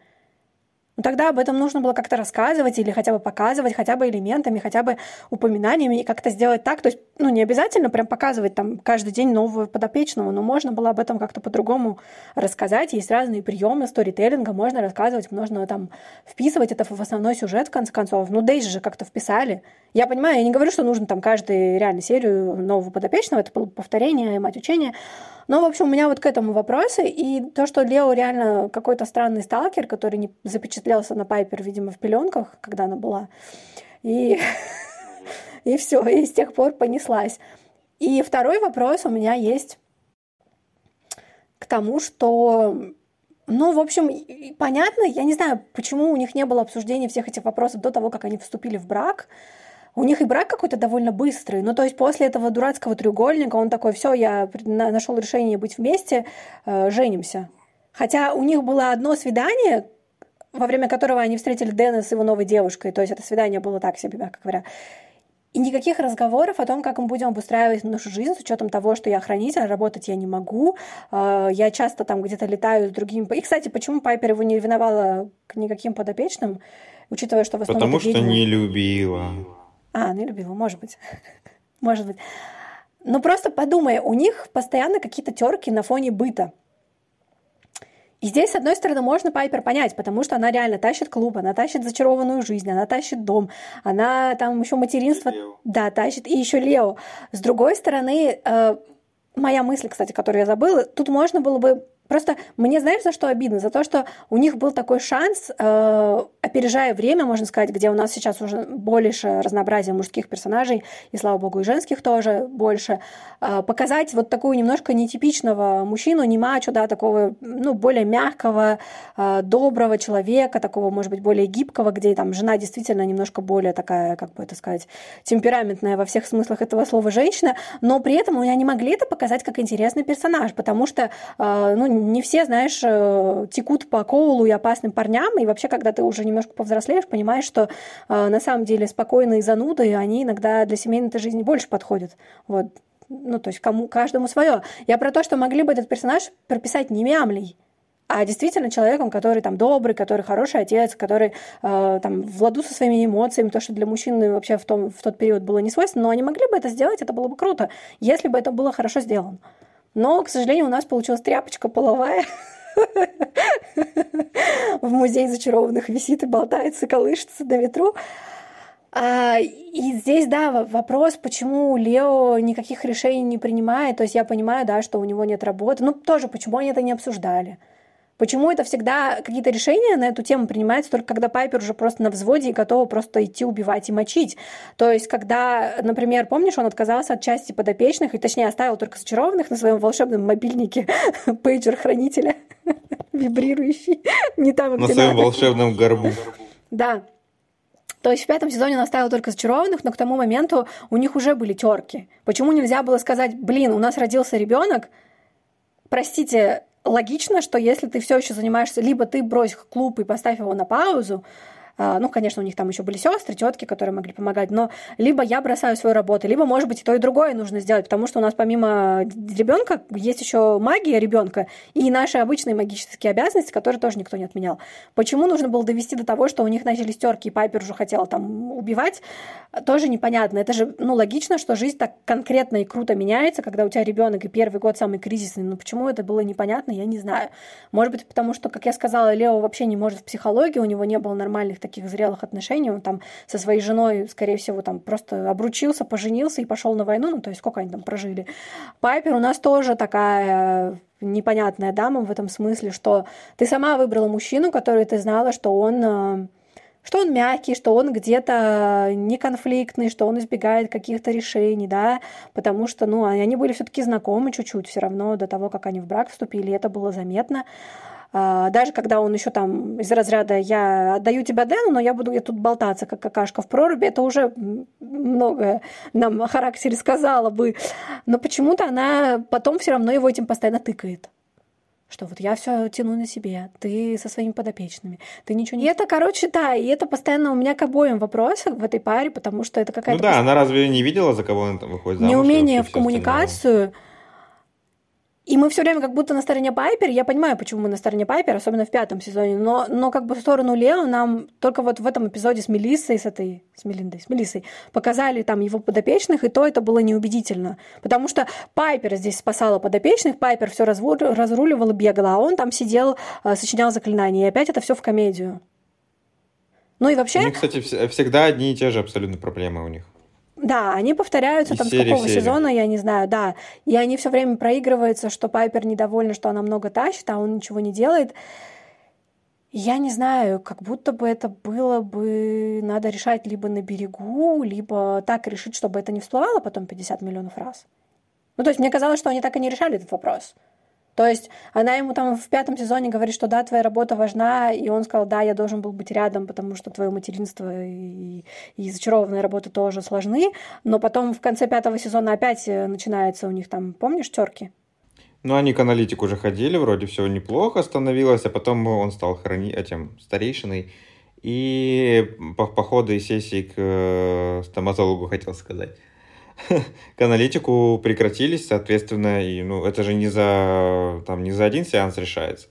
Но тогда об этом нужно было как-то рассказывать или хотя бы показывать, хотя бы элементами, хотя бы упоминаниями, и как-то сделать так. То есть, ну, не обязательно прям показывать там каждый день нового подопечного, но можно было об этом как-то по-другому рассказать. Есть разные приемы сторителлинга, можно рассказывать, можно там вписывать это в основной сюжет, в конце концов. Ну, Дейзи же как-то вписали. Я понимаю, я не говорю, что нужно там каждую реально серию нового подопечного, это повторение, мать учения, но, в общем, у меня вот к этому вопросы. И то, что Лео реально какой-то странный сталкер, который не запечатлелся на Пайпер, видимо, в пеленках, когда она была. И, и все, и с тех пор понеслась. И второй вопрос у меня есть к тому, что ну, в общем, понятно, я не знаю, почему у них не было обсуждения всех этих вопросов до того, как они вступили в брак. У них и брак какой-то довольно быстрый. Ну, то есть после этого дурацкого треугольника он такой, все, я нашел решение быть вместе, э, женимся. Хотя у них было одно свидание, во время которого они встретили Дэна с его новой девушкой. То есть это свидание было так себе, мягко говоря. И никаких разговоров о том, как мы будем обустраивать нашу жизнь с учетом того, что я хранитель, работать я не могу. Э, я часто там где-то летаю с другими. И, кстати, почему Пайпер его не ревновала к никаким подопечным, учитывая, что в основном... Потому что не любила. А, не любила, может быть. может быть. Но просто подумай, у них постоянно какие-то терки на фоне быта. И здесь, с одной стороны, можно Пайпер понять, потому что она реально тащит клуб, она тащит зачарованную жизнь, она тащит дом, она там еще материнство, да, тащит, и еще Лео. С другой стороны, э, моя мысль, кстати, которую я забыла, тут можно было бы Просто мне, знаешь, за что обидно? За то, что у них был такой шанс, э, опережая время, можно сказать, где у нас сейчас уже больше разнообразия мужских персонажей, и, слава богу, и женских тоже больше, э, показать вот такую немножко нетипичного мужчину, не мачо, да, такого, ну, более мягкого, э, доброго человека, такого, может быть, более гибкого, где там жена действительно немножко более такая, как бы это сказать, темпераментная во всех смыслах этого слова женщина, но при этом не могли это показать как интересный персонаж, потому что, э, ну, не все, знаешь, э, текут по Коулу и опасным парням, и вообще, когда ты уже немножко повзрослеешь, понимаешь, что э, на самом деле спокойные зануды, они иногда для семейной жизни больше подходят. Вот. Ну, то есть кому, каждому свое. Я про то, что могли бы этот персонаж прописать не мямлей, а действительно человеком, который там добрый, который хороший отец, который э, там в ладу со своими эмоциями, то, что для мужчины вообще в, том, в тот период было не свойственно, но они могли бы это сделать, это было бы круто, если бы это было хорошо сделано. Но, к сожалению, у нас получилась тряпочка половая. В музее зачарованных висит и болтается, колышется на ветру. А, и здесь, да, вопрос, почему Лео никаких решений не принимает. То есть я понимаю, да, что у него нет работы. Ну, тоже, почему они это не обсуждали. Почему это всегда какие-то решения на эту тему принимаются только когда Пайпер уже просто на взводе и готова просто идти убивать и мочить? То есть, когда, например, помнишь, он отказался от части подопечных, и точнее оставил только зачарованных на своем волшебном мобильнике пейджер хранителя, вибрирующий, не там, где На своем волшебном горбу. Да, то есть в пятом сезоне он оставил только зачарованных, но к тому моменту у них уже были терки. Почему нельзя было сказать, блин, у нас родился ребенок, простите, логично, что если ты все еще занимаешься, либо ты брось клуб и поставь его на паузу, ну, конечно, у них там еще были сестры, тетки, которые могли помогать, но либо я бросаю свою работу, либо, может быть, и то, и другое нужно сделать, потому что у нас помимо ребенка есть еще магия ребенка и наши обычные магические обязанности, которые тоже никто не отменял. Почему нужно было довести до того, что у них начались терки, и Пайпер уже хотела там убивать, тоже непонятно. Это же, ну, логично, что жизнь так конкретно и круто меняется, когда у тебя ребенок и первый год самый кризисный. Но почему это было непонятно, я не знаю. Может быть, потому что, как я сказала, Лео вообще не может в психологии, у него не было нормальных таких зрелых отношений. Он там со своей женой, скорее всего, там просто обручился, поженился и пошел на войну. Ну, то есть сколько они там прожили. Пайпер у нас тоже такая непонятная дама в этом смысле, что ты сама выбрала мужчину, который ты знала, что он э, что он мягкий, что он где-то не конфликтный, что он избегает каких-то решений, да, потому что, ну, они были все-таки знакомы чуть-чуть все равно до того, как они в брак вступили, это было заметно. А, даже когда он еще там из разряда «я отдаю тебя Дэну, но я буду я тут болтаться, как какашка в проруби», это уже многое нам о характере сказала бы. Но почему-то она потом все равно его этим постоянно тыкает что вот я все тяну на себе, ты со своими подопечными, ты ничего не... И это, короче, да, и это постоянно у меня к обоим вопросах в этой паре, потому что это какая-то... Ну да, пост... она разве не видела, за кого он там выходит замуж? Неумение в коммуникацию, и мы все время как будто на стороне Пайпер. Я понимаю, почему мы на стороне Пайпер, особенно в пятом сезоне. Но, но как бы в сторону Лео нам только вот в этом эпизоде с Мелиссой, с этой, с Мелиндой, с Мелиссой, показали там его подопечных, и то это было неубедительно. Потому что Пайпер здесь спасала подопечных, Пайпер все разруливала, бегала, а он там сидел, э, сочинял заклинания. И опять это все в комедию. Ну и вообще... У них, кстати, всегда одни и те же абсолютно проблемы у них. Да, они повторяются там с какого сезона, я не знаю, да. И они все время проигрываются, что Пайпер недовольна, что она много тащит, а он ничего не делает. Я не знаю, как будто бы это было бы надо решать либо на берегу, либо так решить, чтобы это не всплывало потом 50 миллионов раз. Ну, то есть мне казалось, что они так и не решали этот вопрос. То есть она ему там в пятом сезоне говорит, что да, твоя работа важна, и он сказал, да, я должен был быть рядом, потому что твое материнство и, и зачарованная работа тоже сложны. Но потом в конце пятого сезона опять э, начинается у них там, помнишь, терки? Ну, они к аналитику уже ходили, вроде все неплохо становилось, а потом он стал хранить этим старейшиной. И по походы и сессии к э, стоматологу хотел сказать. к аналитику прекратились, соответственно, и ну, это же не за, там, не за один сеанс решается.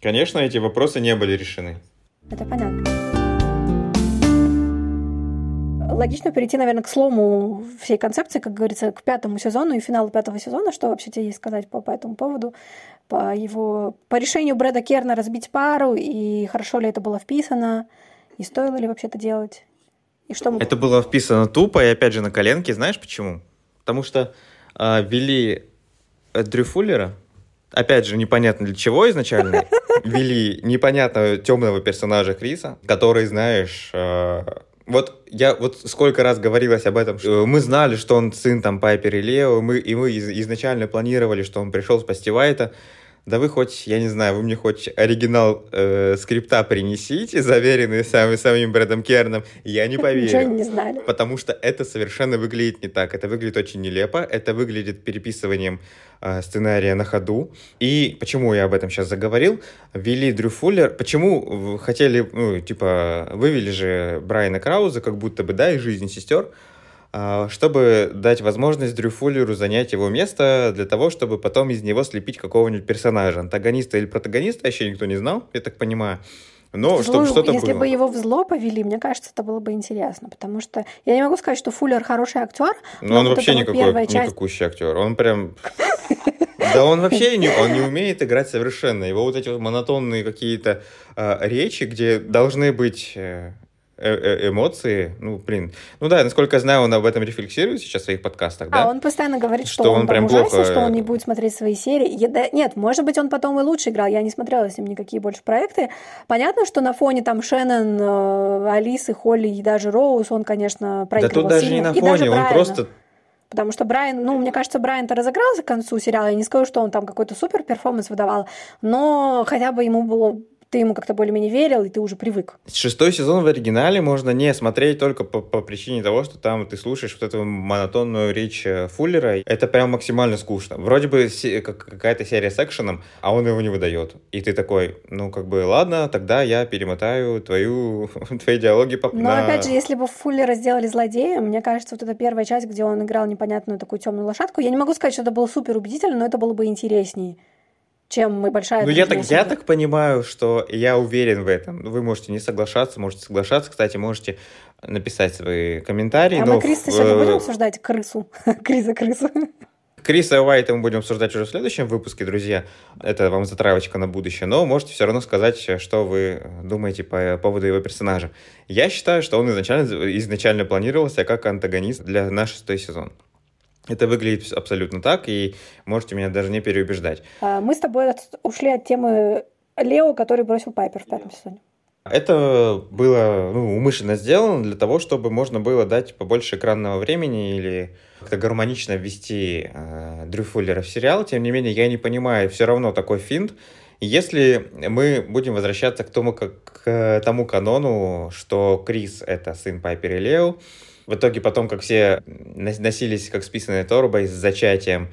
Конечно, эти вопросы не были решены. Это понятно. Логично перейти, наверное, к слому всей концепции, как говорится, к пятому сезону и финалу пятого сезона. Что вообще тебе есть сказать по, по этому поводу? По его по решению Брэда Керна разбить пару, и хорошо ли это было вписано, и стоило ли вообще это делать? И что мы... Это было вписано тупо, и опять же на коленке. Знаешь почему? Потому что э, ввели Дрю Фуллера, опять же, непонятно для чего изначально, ввели непонятного темного персонажа Криса, который, знаешь, э, вот я вот сколько раз говорилось об этом, что мы знали, что он сын там Пайпер и Лео, мы, и мы изначально планировали, что он пришел спасти Вайта, да вы хоть, я не знаю, вы мне хоть оригинал э, скрипта принесите, заверенный самим, самим Брэдом Керном, я не поверю. Ничего не знали. Потому что это совершенно выглядит не так. Это выглядит очень нелепо, это выглядит переписыванием э, сценария на ходу. И почему я об этом сейчас заговорил? Ввели Дрю Фуллер. Почему хотели, ну, типа, вывели же Брайана Крауза, как будто бы, да, из жизни сестер, чтобы дать возможность Дрю Фуллеру занять его место для того, чтобы потом из него слепить какого-нибудь персонажа, антагониста или протагониста, еще никто не знал, я так понимаю. Но Зло, чтобы что-то Если было. бы его в зло повели, мне кажется, это было бы интересно, потому что я не могу сказать, что Фуллер хороший актер. Но, но он вот вообще никакой, вот часть... никакущий актер. Он прям... Да он вообще не, он не умеет играть совершенно. Его вот эти вот монотонные какие-то э, речи, где должны быть э, Э, э эмоции, ну, блин. Ну да, насколько я знаю, он об этом рефлексирует сейчас в своих подкастах, да? А, он постоянно говорит, что, что он, он прям ужасен, плохо... что он не будет смотреть свои серии. Я, да, нет, может быть, он потом и лучше играл, я не смотрела с ним никакие больше проекты. Понятно, что на фоне там Шеннон, э, Алисы, Холли и даже Роуз он, конечно, проигрывал Да тут даже сильно. не на фоне, он просто Потому что Брайан, ну, мне кажется, Брайан-то разыгрался к концу сериала. Я не скажу, что он там какой-то супер перформанс выдавал, но хотя бы ему было ты ему как-то более-менее верил, и ты уже привык. Шестой сезон в оригинале можно не смотреть только по, по причине того, что там ты слушаешь вот эту монотонную речь э, Фуллера. Это прям максимально скучно. Вроде бы какая-то серия с экшеном, а он его не выдает. И ты такой, ну, как бы, ладно, тогда я перемотаю твою, твои диалоги по Но, на... опять же, если бы Фуллера сделали злодеем, мне кажется, вот эта первая часть, где он играл непонятную такую темную лошадку, я не могу сказать, что это было супер убедительно, но это было бы интереснее чем мы большая Ну, я так, я так понимаю, что я уверен в этом. Вы можете не соглашаться, можете соглашаться. Кстати, можете написать свои комментарии. А но мы Криса сегодня будем обсуждать крысу. Криса крысу. Криса Уайта мы будем обсуждать уже в следующем выпуске, друзья. Это вам затравочка на будущее. Но можете все равно сказать, что вы думаете по поводу его персонажа. Я считаю, что он изначально, изначально планировался как антагонист для на шестой сезон. Это выглядит абсолютно так, и можете меня даже не переубеждать. А, мы с тобой ушли от темы Лео, который бросил Пайпер в пятом сезоне. Это было ну, умышленно сделано для того, чтобы можно было дать побольше экранного времени или как-то гармонично ввести э, Дрю Фуллера в сериал. Тем не менее, я не понимаю все равно такой финт. Если мы будем возвращаться к тому, как, к тому канону, что Крис — это сын Пайпер и Лео, в итоге потом, как все носились как списанная торбой с зачатием,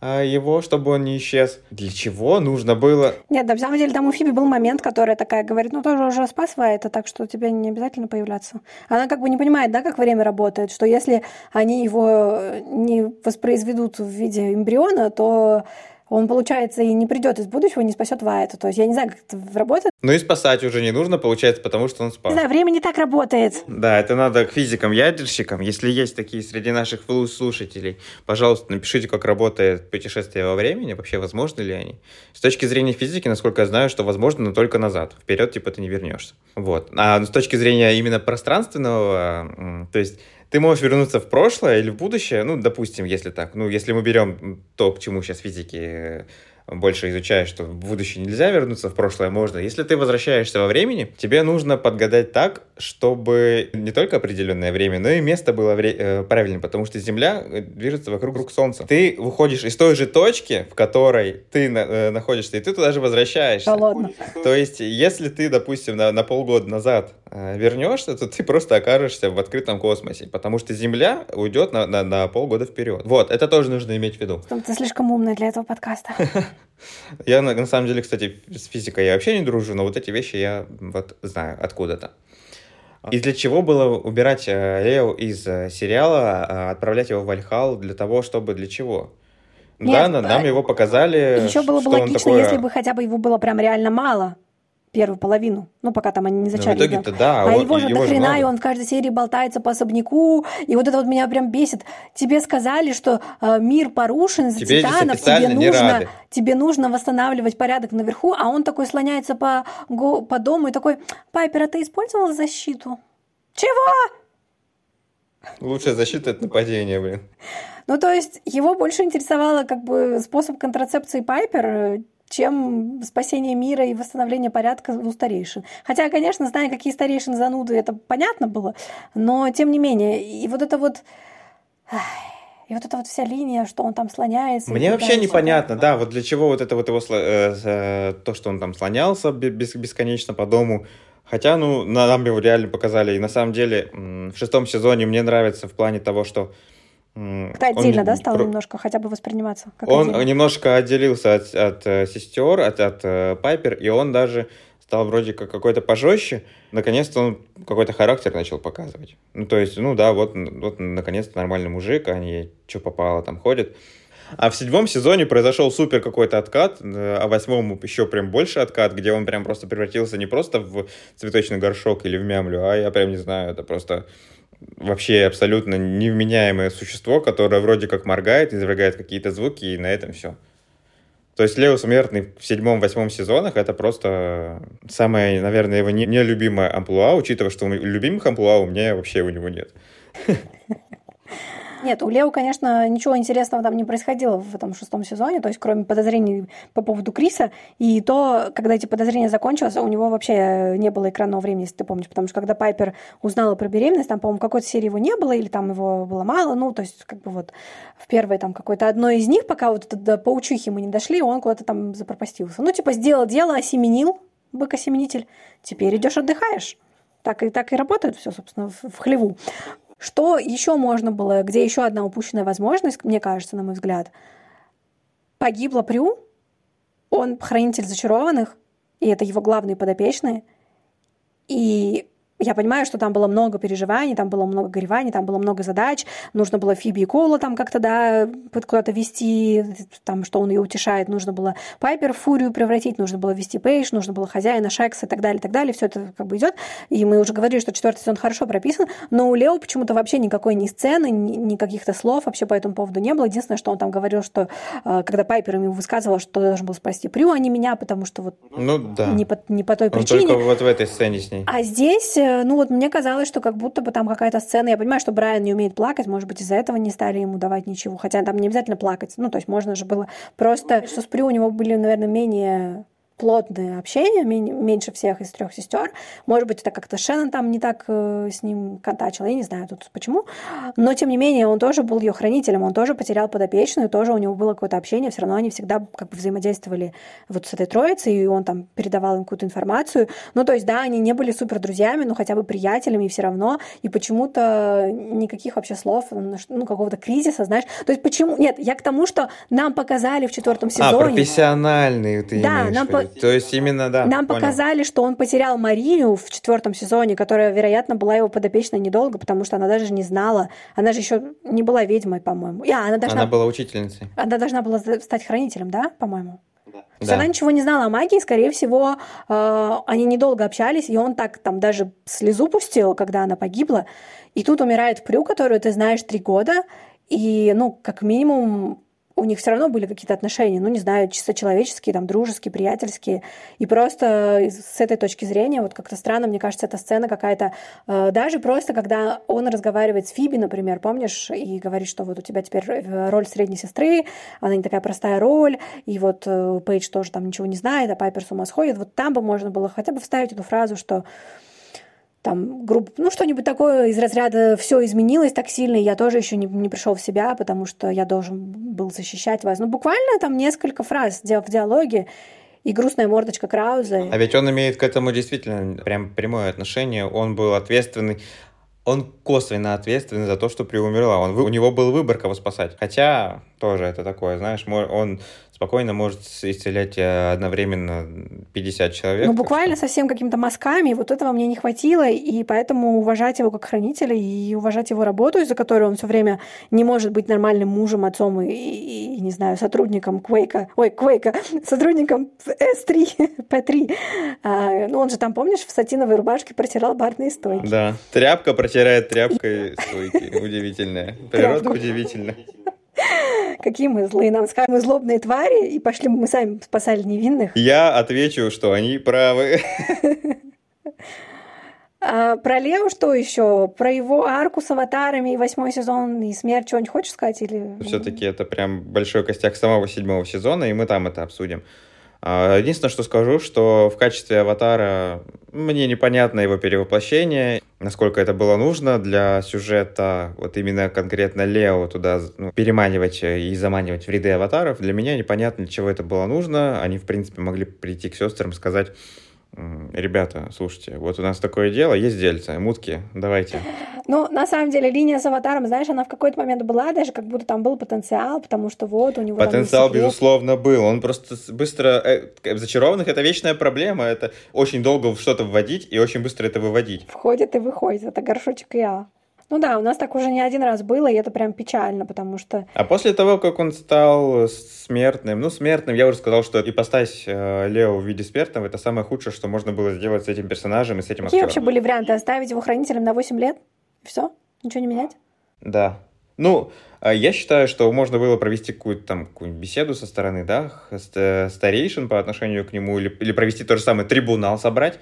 а его, чтобы он не исчез. Для чего нужно было? Нет, да, на самом деле там у Фиби был момент, которая такая говорит, ну тоже уже спас это, так что тебе не обязательно появляться. Она как бы не понимает, да, как время работает, что если они его не воспроизведут в виде эмбриона, то он, получается, и не придет из будущего, не спасет Вайта. То есть я не знаю, как это работает. Ну и спасать уже не нужно, получается, потому что он спас. Не знаю, время не так работает. Да, это надо к физикам-ядерщикам. Если есть такие среди наших слушателей, пожалуйста, напишите, как работает путешествие во времени, вообще возможны ли они. С точки зрения физики, насколько я знаю, что возможно, но только назад. Вперед, типа, ты не вернешься. Вот. А с точки зрения именно пространственного, то есть ты можешь вернуться в прошлое или в будущее, ну, допустим, если так, ну, если мы берем то, к чему сейчас физики больше изучаешь, что в будущее нельзя вернуться, в прошлое можно. Если ты возвращаешься во времени, тебе нужно подгадать так, чтобы не только определенное время, но и место было вре- э, правильным, потому что Земля э, движется вокруг, вокруг Солнца. Ты выходишь из той же точки, в которой ты на- э, находишься, и ты туда же возвращаешься. Да ладно. То есть, если ты, допустим, на, на полгода назад э, вернешься, то ты просто окажешься в открытом космосе, потому что Земля уйдет на, на, на полгода вперед. Вот, это тоже нужно иметь в виду. Ты слишком умный для этого подкаста. Я, на, на самом деле, кстати, с физикой я вообще не дружу, но вот эти вещи я вот знаю откуда-то. И для чего было убирать э, Лео из э, сериала, а отправлять его в Вальхал для того, чтобы для чего? Нет, да, нам его показали. Еще было бы логично, такое... если бы хотя бы его было прям реально мало первую половину, ну, пока там они не зачали. Ну, в итоге-то да. А он, его же до хрена, и он в каждой серии болтается по особняку, и вот это вот меня прям бесит. Тебе сказали, что э, мир порушен из-за тебе титанов, тебе нужно, тебе нужно восстанавливать порядок наверху, а он такой слоняется по, по дому и такой, Пайпер, а ты использовал защиту? Чего? Лучшая защита — это нападение, блин. Ну, то есть его больше интересовало как бы способ контрацепции Пайпер, чем спасение мира и восстановление порядка у старейшин. Хотя, конечно, зная, какие старейшины зануды, это понятно было, но тем не менее, и вот это вот... И вот эта вот вся линия, что он там слоняется. Мне вообще непонятно, да, вот для чего вот это вот его, э, э, то, что он там слонялся бес, бесконечно по дому. Хотя, ну, нам его реально показали. И на самом деле в шестом сезоне мне нравится в плане того, что как-то отдельно, он, да, стал про... немножко хотя бы восприниматься? Как он отдельно. немножко отделился от, от сестер, от, от э, Пайпер, и он даже стал вроде как какой-то пожестче. Наконец-то он какой-то характер начал показывать. Ну, то есть, ну да, вот, вот наконец-то нормальный мужик, а не что попало там ходит. А в седьмом сезоне произошел супер какой-то откат, э, а в восьмом еще прям больше откат, где он прям просто превратился не просто в цветочный горшок или в мямлю, а я прям не знаю, это просто вообще абсолютно невменяемое существо, которое вроде как моргает, извергает какие-то звуки, и на этом все. То есть Лео Смертный в седьмом-восьмом сезонах это просто самое, наверное, его нелюбимое амплуа, учитывая, что любимых амплуа у меня вообще у него нет. Нет, у Лео, конечно, ничего интересного там не происходило в этом шестом сезоне, то есть кроме подозрений по поводу Криса, и то, когда эти подозрения закончились, у него вообще не было экранного времени, если ты помнишь, потому что когда Пайпер узнала про беременность, там, по-моему, какой-то серии его не было, или там его было мало, ну, то есть как бы вот в первой там какой-то одной из них, пока вот до паучихи мы не дошли, он куда-то там запропастился. Ну, типа, сделал дело, осеменил, бык-осеменитель, теперь идешь отдыхаешь. Так и, так и работает все, собственно, в, в хлеву. Что еще можно было, где еще одна упущенная возможность, мне кажется, на мой взгляд, погибла Прю, он хранитель зачарованных, и это его главные подопечные, и я понимаю, что там было много переживаний, там было много гореваний, там было много задач. Нужно было Фиби и Кола там как-то, да, куда-то вести, там, что он ее утешает. Нужно было Пайпер в фурию превратить, нужно было вести Пейдж, нужно было хозяина, Шекса и так далее, и так далее. Все это как бы идет. И мы уже говорили, что четвертый сезон хорошо прописан, но у Лео почему-то вообще никакой ни сцены, ни, ни каких-то слов вообще по этому поводу не было. Единственное, что он там говорил, что э, когда Пайпер ему высказывал, что должен был спасти Прю, а не меня, потому что вот ну, да. не, по, не по той он причине. Только вот в этой сцене с ней. А здесь Э, ну вот мне казалось, что как будто бы там какая-то сцена, я понимаю, что Брайан не умеет плакать, может быть, из-за этого не стали ему давать ничего, хотя там не обязательно плакать, ну, то есть можно же было просто, что с Прю у него были, наверное, менее плотное общение, меньше всех из трех сестер. Может быть, это как-то Шеннон там не так э, с ним контачила, я не знаю тут почему. Но, тем не менее, он тоже был ее хранителем, он тоже потерял подопечную, тоже у него было какое-то общение, все равно они всегда как бы взаимодействовали вот с этой троицей, и он там передавал им какую-то информацию. Ну, то есть, да, они не были супер друзьями, но хотя бы приятелями, все равно, и почему-то никаких вообще слов, ну, какого-то кризиса, знаешь. То есть, почему... Нет, я к тому, что нам показали в четвертом а, сезоне... А, профессиональный ты Да, нам, по... То есть именно, да. Нам понял. показали, что он потерял Марию в четвертом сезоне, которая, вероятно, была его подопечной недолго, потому что она даже не знала. Она же еще не была ведьмой, по-моему. А, она, должна... она была учительницей. Она должна была стать хранителем, да, по-моему? Да. То есть да. она ничего не знала о магии, скорее всего, э, они недолго общались, и он так там даже слезу пустил, когда она погибла. И тут умирает Прю, которую ты знаешь три года, и, ну, как минимум, у них все равно были какие-то отношения, ну, не знаю, чисто человеческие, там, дружеские, приятельские. И просто с этой точки зрения, вот как-то странно, мне кажется, эта сцена какая-то, э, даже просто, когда он разговаривает с Фиби, например, помнишь, и говорит, что вот у тебя теперь э, роль средней сестры, она не такая простая роль, и вот э, Пейдж тоже там ничего не знает, а Пайпер с ума сходит, вот там бы можно было хотя бы вставить эту фразу, что там, групп, ну, что-нибудь такое из разряда «все изменилось так сильно, и я тоже еще не, не пришел в себя, потому что я должен был защищать вас». Ну, буквально там несколько фраз в диалоге, и грустная мордочка Крауза. А ведь он имеет к этому действительно прям прямое отношение. Он был ответственный он косвенно ответственный за то, что При умерла. Он, у него был выбор, кого спасать. Хотя тоже это такое, знаешь, он спокойно может исцелять э, одновременно 50 человек. Ну, буквально что... совсем какими-то мазками. Вот этого мне не хватило, и поэтому уважать его как хранителя и уважать его работу, из-за которой он все время не может быть нормальным мужем, отцом и, и, и не знаю, сотрудником Квейка, ой, Квейка, сотрудником S3, P3. А, ну, он же там, помнишь, в сатиновой рубашке протирал барные стойки. Да, тряпка протирает тряпкой стойки. Удивительная. Природа удивительная. Какие мы злые, нам сказали, мы злобные твари, и пошли мы сами спасали невинных. Я отвечу, что они правы. А про Лео что еще? Про его арку с аватарами и восьмой сезон и смерть что-нибудь хочешь сказать? Или... Все-таки это прям большой костяк самого седьмого сезона, и мы там это обсудим. А, единственное, что скажу, что в качестве аватара мне непонятно его перевоплощение, насколько это было нужно для сюжета, вот именно конкретно Лео туда ну, переманивать и заманивать в ряды аватаров. Для меня непонятно, для чего это было нужно. Они, в принципе, могли прийти к сестрам и сказать, ребята, слушайте, вот у нас такое дело, есть дельца, мутки, давайте. Ну, на самом деле, линия с аватаром, знаешь, она в какой-то момент была, даже как будто там был потенциал, потому что вот у него Потенциал, безусловно, был. Он просто быстро... Э, зачарованных это вечная проблема. Это очень долго что-то вводить и очень быстро это выводить. Входит и выходит. Это горшочек я. Ну да, у нас так уже не один раз было, и это прям печально, потому что... А после того, как он стал смертным, ну, смертным, я уже сказал, что ипостась э, Лео в виде смертного — это самое худшее, что можно было сделать с этим персонажем и с этим Какие актером. вообще были варианты? Оставить его хранителем на 8 лет? Все? Ничего не менять? Да. Ну, а я считаю, что можно было провести какую-то там какую беседу со стороны, да, старейшин по отношению к нему, или, или провести то же самое, трибунал собрать,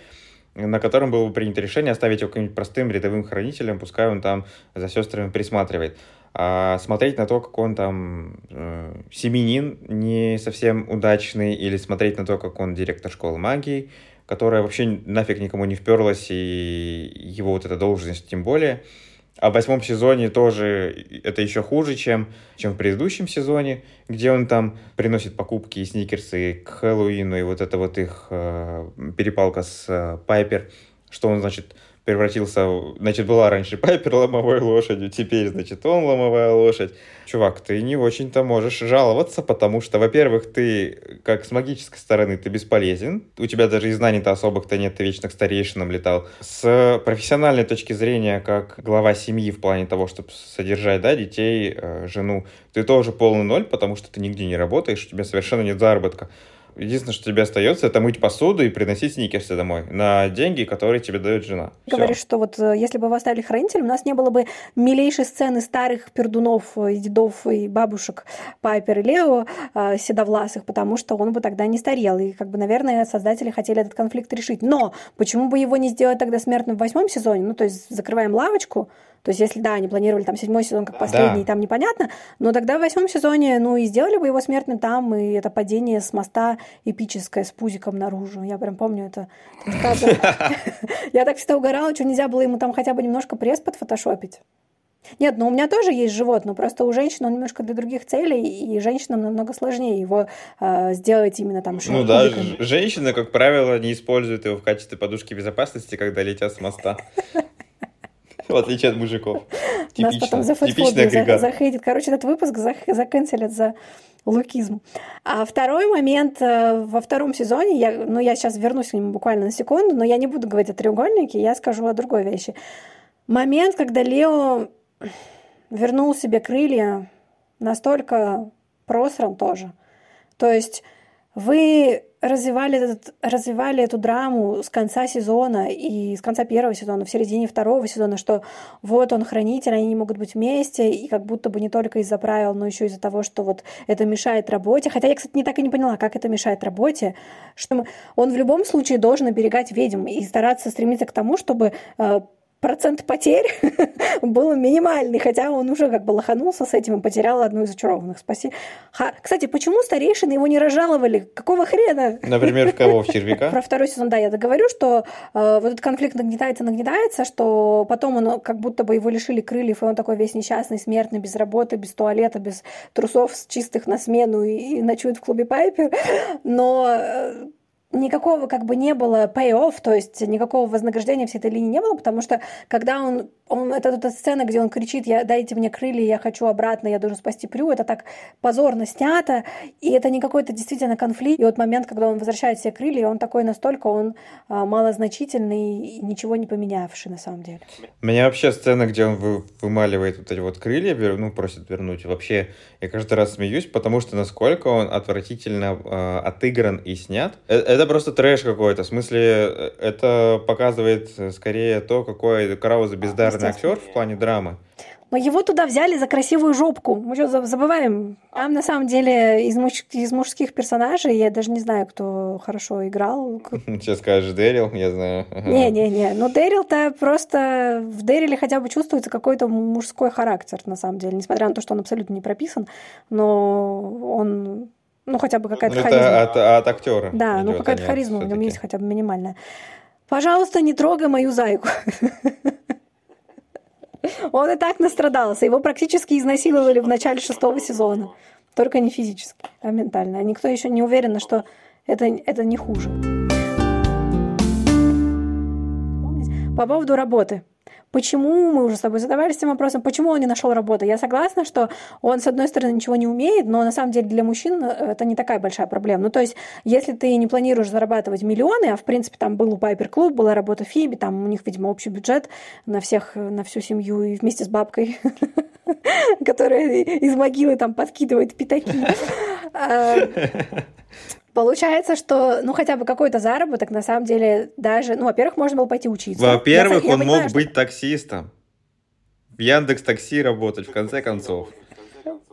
на котором было бы принято решение оставить его каким-нибудь простым рядовым хранителем, пускай он там за сестрами присматривает. А смотреть на то, как он там э, семенин не совсем удачный, или смотреть на то, как он директор школы магии, которая вообще нафиг никому не вперлась, и его вот эта должность тем более – а в восьмом сезоне тоже это еще хуже, чем, чем в предыдущем сезоне, где он там приносит покупки и сникерсы к Хэллоуину, и вот это вот их э, перепалка с э, Пайпер, что он, значит, превратился... Значит, была раньше Пайпер ломовой лошадью, теперь, значит, он ломовая лошадь. Чувак, ты не очень-то можешь жаловаться, потому что, во-первых, ты, как с магической стороны, ты бесполезен. У тебя даже и знаний-то особых-то нет, ты вечно к старейшинам летал. С профессиональной точки зрения, как глава семьи в плане того, чтобы содержать, да, детей, э, жену, ты тоже полный ноль, потому что ты нигде не работаешь, у тебя совершенно нет заработка. Единственное, что тебе остается, это мыть посуду и приносить сникерсы домой на деньги, которые тебе дает жена. Говоришь, что вот э, если бы вы оставили хранителем, у нас не было бы милейшей сцены старых пердунов, э, дедов и бабушек Пайпер и Лео э, седовласых, потому что он бы тогда не старел. И, как бы, наверное, создатели хотели этот конфликт решить. Но почему бы его не сделать тогда смертным в восьмом сезоне? Ну, то есть закрываем лавочку, То есть, если, да, они планировали там седьмой сезон как последний, да. там непонятно, но тогда в восьмом сезоне, ну, и сделали бы его смертным там, и это падение с моста эпическое с пузиком наружу. Я прям помню это. Я так всегда угорала, что нельзя было ему там хотя бы немножко пресс подфотошопить. Нет, ну у меня тоже есть живот, но просто у женщин он немножко для других целей, и женщинам намного сложнее его э, сделать именно там Ну да, женщины, как правило, не используют его в качестве подушки безопасности, когда летят с моста. В отличие от мужиков. Нас потом за фотофобию захейтит. Короче, этот выпуск заканцелят за лукизм. А второй момент э, во втором сезоне, я, ну я сейчас вернусь к нему буквально на секунду, но я не буду говорить о треугольнике, я скажу о другой вещи. Момент, когда Лео вернул себе крылья, настолько просран тоже. То есть вы развивали, этот, развивали эту драму с конца сезона и с конца первого сезона, в середине второго сезона, что вот он хранитель, они не могут быть вместе, и как будто бы не только из-за правил, но еще из-за того, что вот это мешает работе. Хотя я, кстати, не так и не поняла, как это мешает работе, что он в любом случае должен оберегать ведьм и стараться стремиться к тому, чтобы э, процент потерь был минимальный, хотя он уже как бы лоханулся с этим и потерял одну из зачарованных. Спаси. Ха. Кстати, почему старейшины его не разжаловали? Какого хрена? Например, в кого? В червяка? Про второй сезон, да, я договорю, что э, вот этот конфликт нагнетается, нагнетается, что потом он как будто бы его лишили крыльев, и он такой весь несчастный, смертный, без работы, без туалета, без трусов чистых на смену и, и ночует в клубе Пайпер. Но э, никакого как бы не было pay-off, то есть никакого вознаграждения всей этой линии не было, потому что когда он, он это эта сцена, где он кричит, я, дайте мне крылья, я хочу обратно, я должен спасти Прю, это так позорно снято, и это не какой-то действительно конфликт. И вот момент, когда он возвращает все крылья, он такой настолько, он а, малозначительный и ничего не поменявший на самом деле. Меня вообще сцена, где он вы, вымаливает вот эти вот крылья, ну, просит вернуть, вообще я каждый раз смеюсь, потому что насколько он отвратительно э, отыгран и снят. Это, это просто трэш какой-то. В смысле, э, это показывает скорее то, какой Крауза бездарный актер в плане драмы. Но его туда взяли за красивую жопку. Мы что, забываем? Там, на самом деле, из, муж... из мужских персонажей я даже не знаю, кто хорошо играл. Сейчас скажешь Дэрил, я знаю. Не-не-не. Но Дэрил-то просто... В Дэриле хотя бы чувствуется какой-то мужской характер, на самом деле. Несмотря на то, что он абсолютно не прописан. Но он ну, хотя бы какая-то ну, харизма. Это от, от актера. Да, ну какая-то харизма в нем есть хотя бы минимальная. Пожалуйста, не трогай мою зайку. Он и так настрадался. Его практически изнасиловали в начале шестого сезона. Только не физически, а ментально. А никто еще не уверен, что это, это не хуже. По поводу работы. Почему, мы уже с тобой задавались этим вопросом, почему он не нашел работы? Я согласна, что он, с одной стороны, ничего не умеет, но на самом деле для мужчин э, это не такая большая проблема. Ну, то есть, если ты не планируешь зарабатывать миллионы, а в принципе там был у Пайпер Клуб, была работа Фиби, там у них, видимо, общий бюджет на всех, на всю семью и вместе с бабкой, которая из могилы там подкидывает пятаки. Получается, что, ну, хотя бы какой-то заработок, на самом деле, даже, ну, во-первых, можно было пойти учиться. Во-первых, он понимаю, мог что... быть таксистом. В Яндекс Такси работать, в конце концов.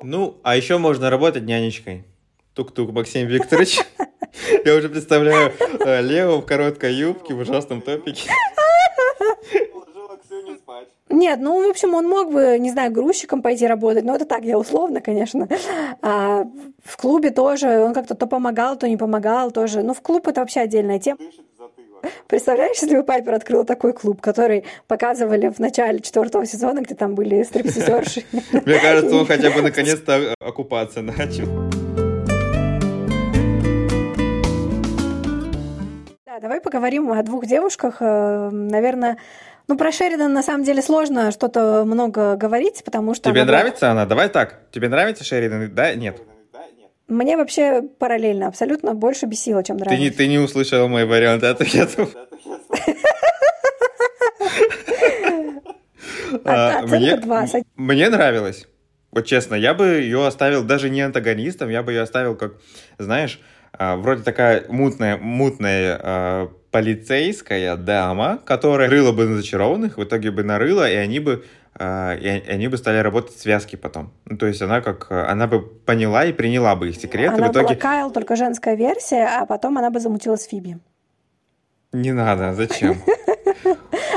Ну, а еще можно работать нянечкой. Тук-тук, Максим Викторович. Я уже представляю э, Лео в короткой юбке, в ужасном топике. Нет, ну, в общем, он мог бы, не знаю, грузчиком пойти работать, но это так, я условно, конечно. А в клубе тоже он как-то то помогал, то не помогал тоже. Ну, в клуб это вообще отдельная тема. Представляешь, если бы Пайпер открыл такой клуб, который показывали в начале четвертого сезона, где там были стриптизерши? Мне кажется, он хотя бы наконец-то окупаться начал. Да, давай поговорим о двух девушках. Э, наверное, ну, про Шеридан на самом деле сложно что-то много говорить, потому что... Тебе она нравится она? Давай так. Тебе нравится Шеридан? Да? Нет? Мне вообще параллельно абсолютно больше бесило, чем нравится. Ты не, ты не услышала мой вариант ответа. А, мне нравилось. Вот честно, я бы ее оставил даже не антагонистом, я бы ее оставил как, знаешь, а, вроде такая мутная, мутная а, полицейская дама, которая рыла бы на зачарованных, в итоге бы нарыла, и они бы а, и они бы стали работать в связке потом. Ну, то есть она как она бы поняла и приняла бы их секреты. Она в итоге... была Кайл, только женская версия, а потом она бы замутила с Фиби. Не надо, зачем?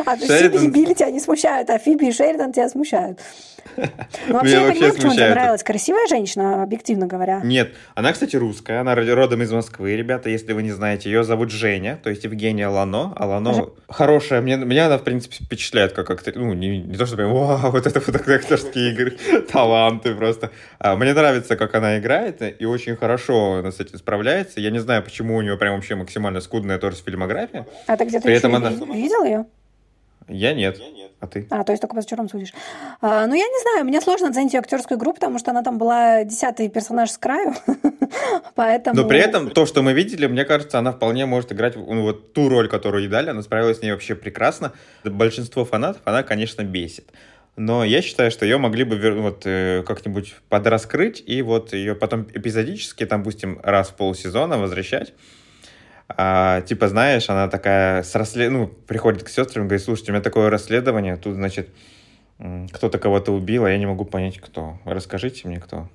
А Фиби и Билли тебя не смущают, а Фиби и Шеридан тебя смущают. Ну, вообще, я понимаю, почему тебе нравилась. Красивая женщина, объективно говоря. Нет, она, кстати, русская, она родом из Москвы, ребята, если вы не знаете. Ее зовут Женя, то есть Евгения Лано. А Лано хорошая, мне, меня она, в принципе, впечатляет как актриса. Ну, не, не то, чтобы, вау, вот это вот актерские игры, таланты просто. А, мне нравится, как она играет, и очень хорошо она с этим справляется. Я не знаю, почему у нее прям вообще максимально скудная тоже фильмография. А ты где-то При этом она... видел ее? Я нет. А ты? А, то есть только по черном судишь. А, ну, я не знаю, мне сложно оценить ее актерскую игру, потому что она там была десятый персонаж с краю. Поэтому... Но при этом то, что мы видели, мне кажется, она вполне может играть ну, вот ту роль, которую ей дали. Она справилась с ней вообще прекрасно. Большинство фанатов она, конечно, бесит. Но я считаю, что ее могли бы вот, э, как-нибудь подраскрыть и вот ее потом эпизодически, там, допустим, раз в полсезона возвращать а, типа, знаешь, она такая с расслед... ну, приходит к сестрам и говорит, слушайте, у меня такое расследование, тут, значит, кто-то кого-то убил, а я не могу понять, кто. Расскажите мне, кто.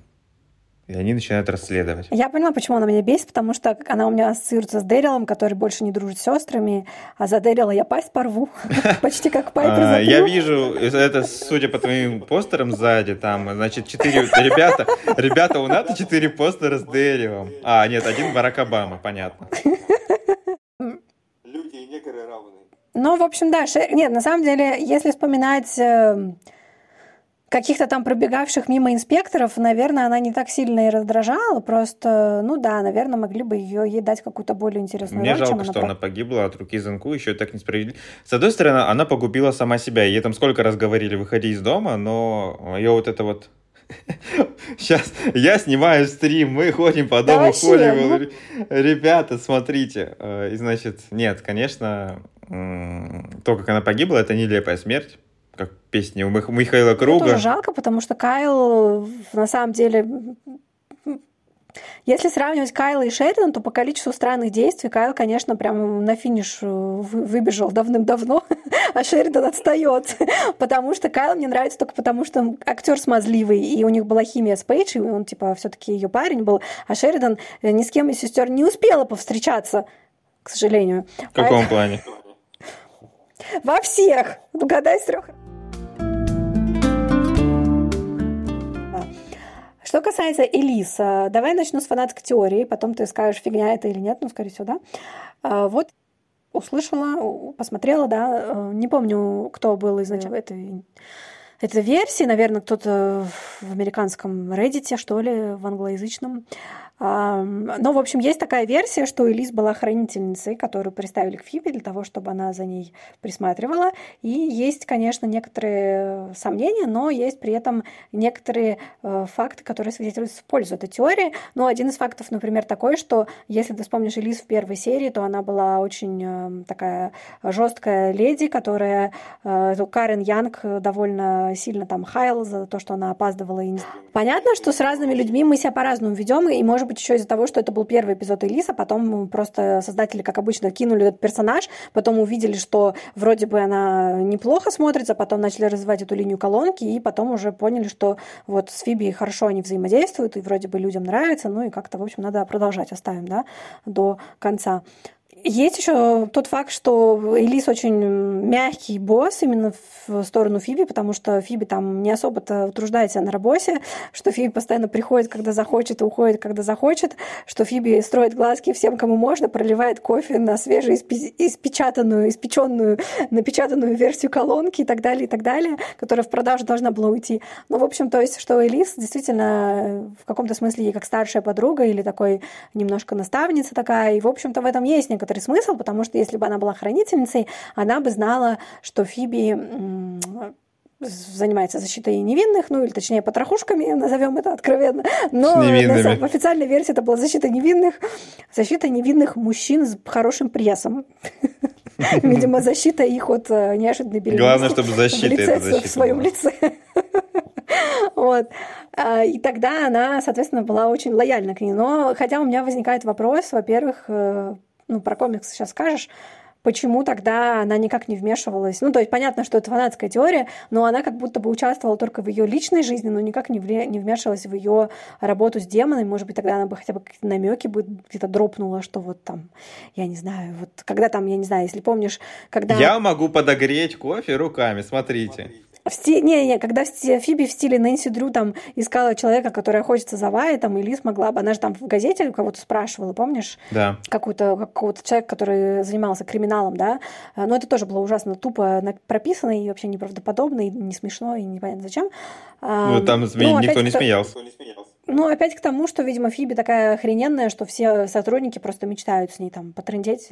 И они начинают расследовать. Я поняла, почему она меня бесит, потому что она у меня ассоциируется с Дэрилом, который больше не дружит с сестрами, а за Дэрила я пасть порву. Почти как Пайпер а, Я вижу, это, судя по твоим постерам сзади, там, значит, четыре ребята, ребята у Ната четыре постера с Дэрилом. А, нет, один Барак Обама, понятно. Люди и негры равны. Ну, в общем, да, нет, на самом деле, если вспоминать эм, каких-то там пробегавших мимо инспекторов, наверное, она не так сильно и раздражала, просто, ну да, наверное, могли бы ее ей дать какую-то более интересную Мне роль, жалко, что она погибла от руки Зенку, еще так несправедливо. С одной стороны, она погубила сама себя, ей там сколько раз говорили, выходи из дома, но ее вот это вот Сейчас я снимаю стрим, мы ходим по дому, да ходим. Ну... Ребята, смотрите. Э, и значит, нет, конечно, то, как она погибла, это нелепая смерть как песни у Михаила Круга. Мне тоже жалко, потому что Кайл на самом деле если сравнивать Кайла и Шеридан, то по количеству странных действий Кайл, конечно, прям на финиш э, выбежал давным-давно, а Шеридан отстает. потому что Кайл мне нравится только потому, что актер смазливый, и у них была химия с Пейдж, и он, типа, все-таки ее парень был, а Шеридан э, ни с кем из сестер не успела повстречаться, к сожалению. В каком плане? Во всех. Угадай с трех. Что касается Элиса, давай начну с фанатской теории, потом ты скажешь, фигня это или нет, ну, скорее всего, да. А, вот услышала, посмотрела, да, э, не помню, кто был изначально этой, этой версии, наверное, кто-то в американском Reddit, что ли, в англоязычном, но, в общем, есть такая версия, что Элис была хранительницей, которую приставили к Фибе для того, чтобы она за ней присматривала. И есть, конечно, некоторые сомнения, но есть при этом некоторые э, факты, которые свидетельствуют в пользу этой теории. Ну, один из фактов, например, такой, что если ты вспомнишь Элис в первой серии, то она была очень э, такая жесткая леди, которая э, Карен Янг довольно сильно там хайл за то, что она опаздывала. Понятно, что с разными людьми мы себя по-разному ведем, и, может быть, еще из-за того, что это был первый эпизод Элиса, потом просто создатели, как обычно, кинули этот персонаж, потом увидели, что вроде бы она неплохо смотрится, потом начали развивать эту линию колонки, и потом уже поняли, что вот с Фиби хорошо они взаимодействуют, и вроде бы людям нравится, ну и как-то, в общем, надо продолжать, оставим, да, до конца. Есть еще тот факт, что Элис очень мягкий босс именно в сторону Фиби, потому что Фиби там не особо-то утруждается на работе, что Фиби постоянно приходит, когда захочет, и уходит, когда захочет, что Фиби строит глазки всем, кому можно, проливает кофе на свежеиспечатанную, испеченную, напечатанную версию колонки и так далее, и так далее, которая в продажу должна была уйти. Ну, в общем, то есть, что Элис действительно в каком-то смысле ей как старшая подруга или такой немножко наставница такая, и, в общем-то, в этом есть некоторые некоторый смысл, потому что если бы она была хранительницей, она бы знала, что Фиби занимается защитой невинных, ну или точнее потрохушками, назовем это откровенно. Но в официальной версии это была защита невинных, защита невинных мужчин с хорошим прессом. Видимо, защита их от э, неожиданной беременности. Главное, чтобы защита в, лице, защита в своем лице. Вот. А, и тогда она, соответственно, была очень лояльна к ней. Но хотя у меня возникает вопрос, во-первых, э, ну, про комиксы сейчас скажешь, почему тогда она никак не вмешивалась. Ну, то есть понятно, что это фанатская теория, но она как будто бы участвовала только в ее личной жизни, но никак не, вре- не вмешивалась в ее работу с демонами. Может быть, тогда она бы хотя бы какие-то намеки бы где-то дропнула, что вот там, я не знаю, вот когда там, я не знаю, если помнишь, когда... Я могу подогреть кофе руками, смотрите. В стиле, не, не, когда Фиби в стиле Нэнси Дрю там искала человека, который охотится за Вай, там, и Лиз могла бы, она же там в газете у кого-то спрашивала, помнишь? Да. Какого-то какого человека, который занимался криминалом, да? А, но это тоже было ужасно тупо прописано и вообще неправдоподобно, и не смешно, и непонятно зачем. Ну, там ну, никто не смеялся. Ну, опять к тому, что, видимо, Фиби такая охрененная, что все сотрудники просто мечтают с ней там потрындеть.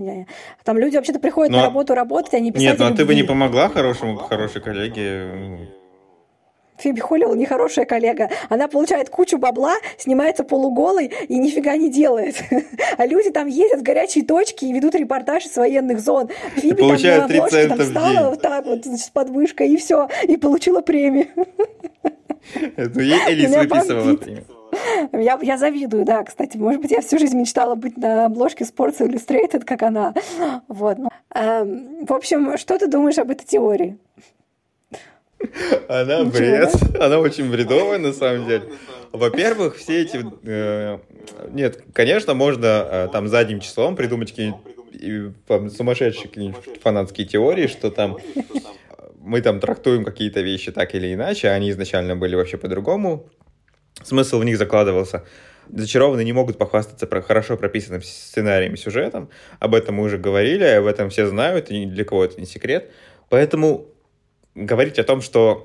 Там люди вообще-то приходят Но... на работу работать, а не писать Нет, ну а ты бы не помогла хорошему, хорошей коллеге? Фиби Холлил нехорошая коллега. Она получает кучу бабла, снимается полуголой и нифига не делает. А люди там ездят в горячие точки и ведут репортаж из военных зон. Фиби там на обложке там встала вот так вот с подвышкой и все, и получила премию. Это ей Элис выписывала премию. Я, я завидую, да, кстати. Может быть, я всю жизнь мечтала быть на обложке Sports Illustrated, как она. Вот. Ну, э, в общем, что ты думаешь об этой теории? Она Ничего, бред. Да? Она очень бредовая, на самом деле. Во-первых, все эти... Э, нет, конечно, можно э, там задним числом придумать какие-нибудь сумасшедшие какие фанатские теории, что там мы там трактуем какие-то вещи так или иначе, а они изначально были вообще по-другому смысл в них закладывался. Зачарованные не могут похвастаться про хорошо прописанным сценарием и сюжетом. Об этом мы уже говорили, об этом все знают, и для кого это не секрет. Поэтому говорить о том, что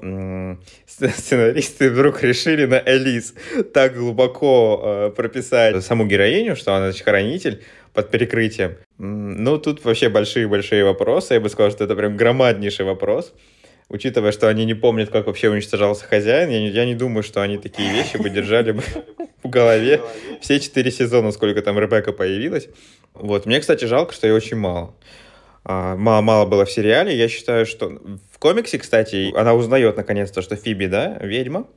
сценаристы вдруг решили на Элис так глубоко э, прописать саму героиню, что она значит, хранитель под перекрытием, ну, тут вообще большие-большие вопросы. Я бы сказал, что это прям громаднейший вопрос учитывая, что они не помнят, как вообще уничтожался хозяин, я не, я не думаю, что они такие вещи бы держали бы в голове все четыре сезона, сколько там Ребекка появилась. Вот. Мне, кстати, жалко, что ее очень мало. Мало-мало было в сериале. Я считаю, что в комиксе, кстати, она узнает наконец-то, что Фиби, да, ведьма.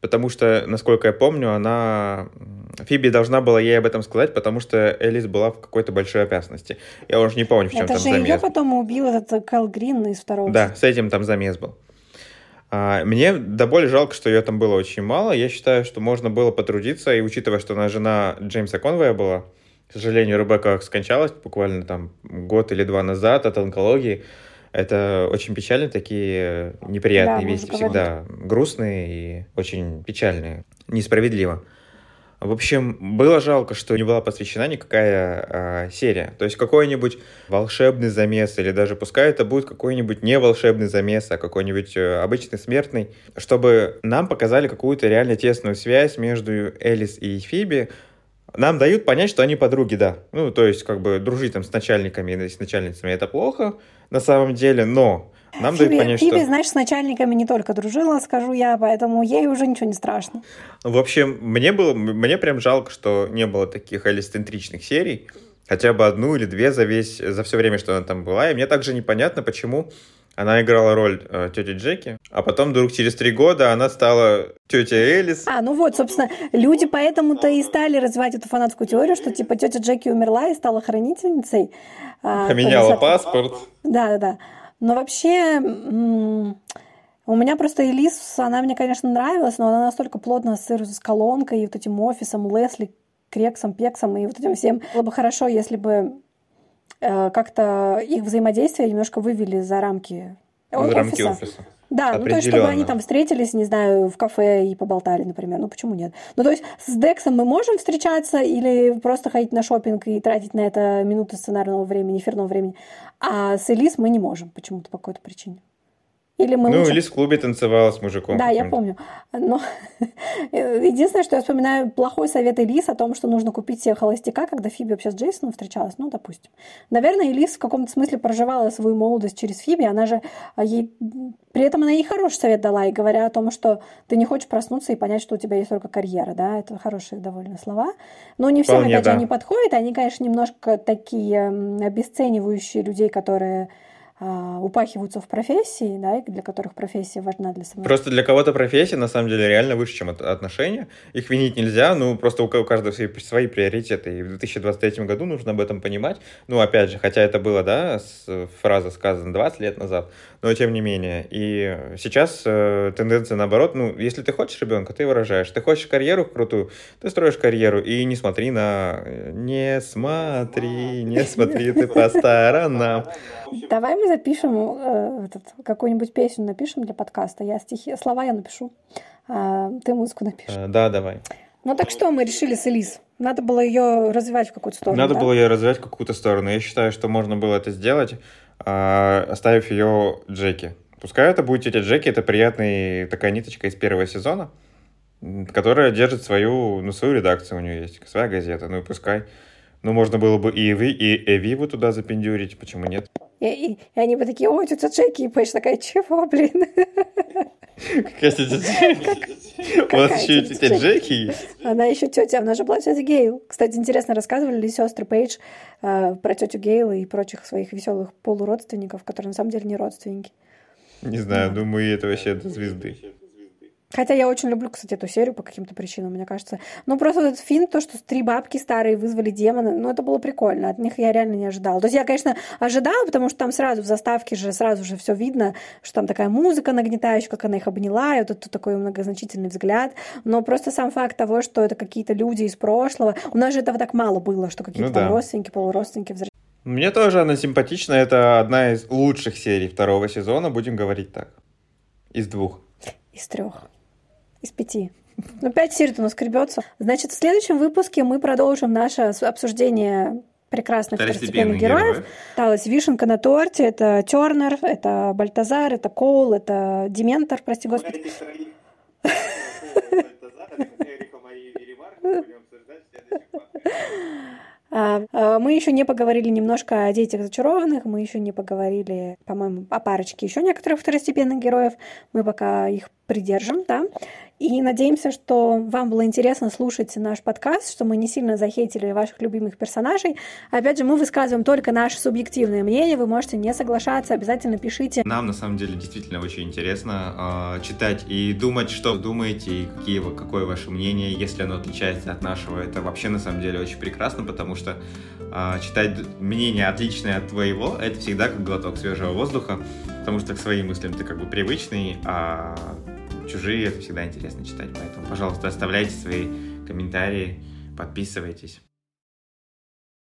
Потому что, насколько я помню, она... Фиби должна была ей об этом сказать, потому что Элис была в какой-то большой опасности. Я уже не помню, в чем Это там же замес. ее потом убил этот Кэл Грин из второго. Да, с этим там замес был. А, мне до боли жалко, что ее там было очень мало. Я считаю, что можно было потрудиться, и учитывая, что она жена Джеймса Конвея была, к сожалению, Ребекка скончалась буквально там год или два назад от онкологии, это очень печально, такие неприятные да, вещи всегда грустные и очень печальные, несправедливо. В общем, было жалко, что не была посвящена никакая э, серия. То есть какой-нибудь волшебный замес, или даже пускай это будет какой-нибудь не волшебный замес, а какой-нибудь э, обычный смертный, чтобы нам показали какую-то реально тесную связь между Элис и Фиби, нам дают понять, что они подруги, да. Ну, то есть, как бы, дружить там с начальниками и с начальницами это плохо на самом деле, но нам Фиби, дают понять, Фиби, что... знаешь, с начальниками не только дружила, скажу я, поэтому ей уже ничего не страшно. В общем, мне было, мне прям жалко, что не было таких элисцентричных серий, хотя бы одну или две за весь, за все время, что она там была, и мне также непонятно, почему она играла роль э, тети Джеки, а потом вдруг через три года она стала тетя Элис. А, ну вот, собственно, люди поэтому-то и стали развивать эту фанатскую теорию, что типа тетя Джеки умерла и стала хранительницей. А, Поменяла паспорт. Да, да, да. Но вообще, у меня просто Элис, она мне, конечно, нравилась, но она настолько плотно ассоциируется с колонкой и вот этим офисом, Лесли, Крексом, Пексом и вот этим всем. Было бы хорошо, если бы Э, как-то их взаимодействие немножко вывели за рамки за офиса. рамки офиса. Да, ну то есть, чтобы они там встретились, не знаю, в кафе и поболтали, например. Ну почему нет? Ну то есть с Дексом мы можем встречаться или просто ходить на шопинг и тратить на это минуты сценарного времени, эфирного времени. А с Элис мы не можем почему-то по какой-то причине. Или мы ну, лучше... или в клубе танцевала с мужиком. Да, я помню. Но единственное, что я вспоминаю, плохой совет Элис о том, что нужно купить себе холостяка, когда Фиби вообще с Джейсоном встречалась. Ну, допустим. Наверное, Элис в каком-то смысле проживала свою молодость через Фиби. Она же а, ей... При этом она ей хороший совет дала, и говоря о том, что ты не хочешь проснуться и понять, что у тебя есть только карьера, да, это хорошие довольно слова. Но не всем, Вполне, опять да. же, они подходят. Они, конечно, немножко такие обесценивающие людей, которые упахиваются в профессии, да, и для которых профессия важна для самого. Просто для кого-то профессия, на самом деле, реально выше, чем отношения. Их винить нельзя, ну, просто у каждого свои, свои приоритеты. И в 2023 году нужно об этом понимать. Ну, опять же, хотя это было, да, фраза сказана 20 лет назад, но тем не менее. И сейчас э, тенденция наоборот, ну, если ты хочешь ребенка, ты выражаешь. Ты хочешь карьеру крутую, ты строишь карьеру, и не смотри на... Не смотри, не смотри ты по сторонам. Давай мы запишем э, какую-нибудь песню напишем для подкаста. Я стихи, слова я напишу, а ты музыку напишешь. Э, да, давай. Ну так что мы решили с Элис? Надо было ее развивать в какую-то сторону. Надо да? было ее развивать в какую-то сторону. Я считаю, что можно было это сделать, э, оставив ее Джеки. Пускай это будет тетя Джеки, это приятная такая ниточка из первого сезона, которая держит свою, ну, свою редакцию у нее есть, своя газета, ну и пускай. Ну, можно было бы и Эви, и Эвиву туда запендюрить, почему нет? И, и, и они бы такие, ой, тетя Джеки, и Пэш такая, чего, блин? Какая тетя Джеки? У вас еще тетя Джеки есть? Она еще тетя, она же была тетя Гейл. Кстати, интересно, рассказывали ли сестры Пейдж э, про тетю Гейл и прочих своих веселых полуродственников, которые на самом деле не родственники? Не знаю, думаю, это вообще до звезды. Хотя я очень люблю, кстати, эту серию по каким-то причинам, мне кажется. Ну, просто этот фильм, то, что три бабки старые вызвали демона, ну, это было прикольно. От них я реально не ожидала. То есть я, конечно, ожидала, потому что там сразу в заставке же сразу же все видно, что там такая музыка нагнетающая, как она их обняла, и вот это такой многозначительный взгляд. Но просто сам факт того, что это какие-то люди из прошлого. У нас же этого так мало было, что какие-то ну, да. родственники, полуродственники возвращаются. Мне тоже она симпатична. Это одна из лучших серий второго сезона, будем говорить так. Из двух. Из трех из пяти. Ну, пять серий у нас скребется. Значит, в следующем выпуске мы продолжим наше обсуждение прекрасных второстепенных героев. героев. Осталась вишенка на торте. Это Тернер, это Бальтазар, это Коул, это Дементор, прости господи. А, а, мы еще не поговорили немножко о детях зачарованных, мы еще не поговорили, по-моему, о парочке еще некоторых второстепенных героев. Мы пока их придержим, да. И надеемся, что вам было интересно слушать наш подкаст, что мы не сильно захейтили ваших любимых персонажей. Опять же, мы высказываем только наше субъективное мнение, вы можете не соглашаться, обязательно пишите. Нам, на самом деле, действительно очень интересно э, читать и думать, что думаете, и какие, какое ваше мнение, если оно отличается от нашего. Это вообще, на самом деле, очень прекрасно, потому что э, читать мнение отличное от твоего, это всегда как глоток свежего воздуха, потому что к своим мыслям ты как бы привычный, а чужие это всегда интересно читать. Поэтому, пожалуйста, оставляйте свои комментарии, подписывайтесь.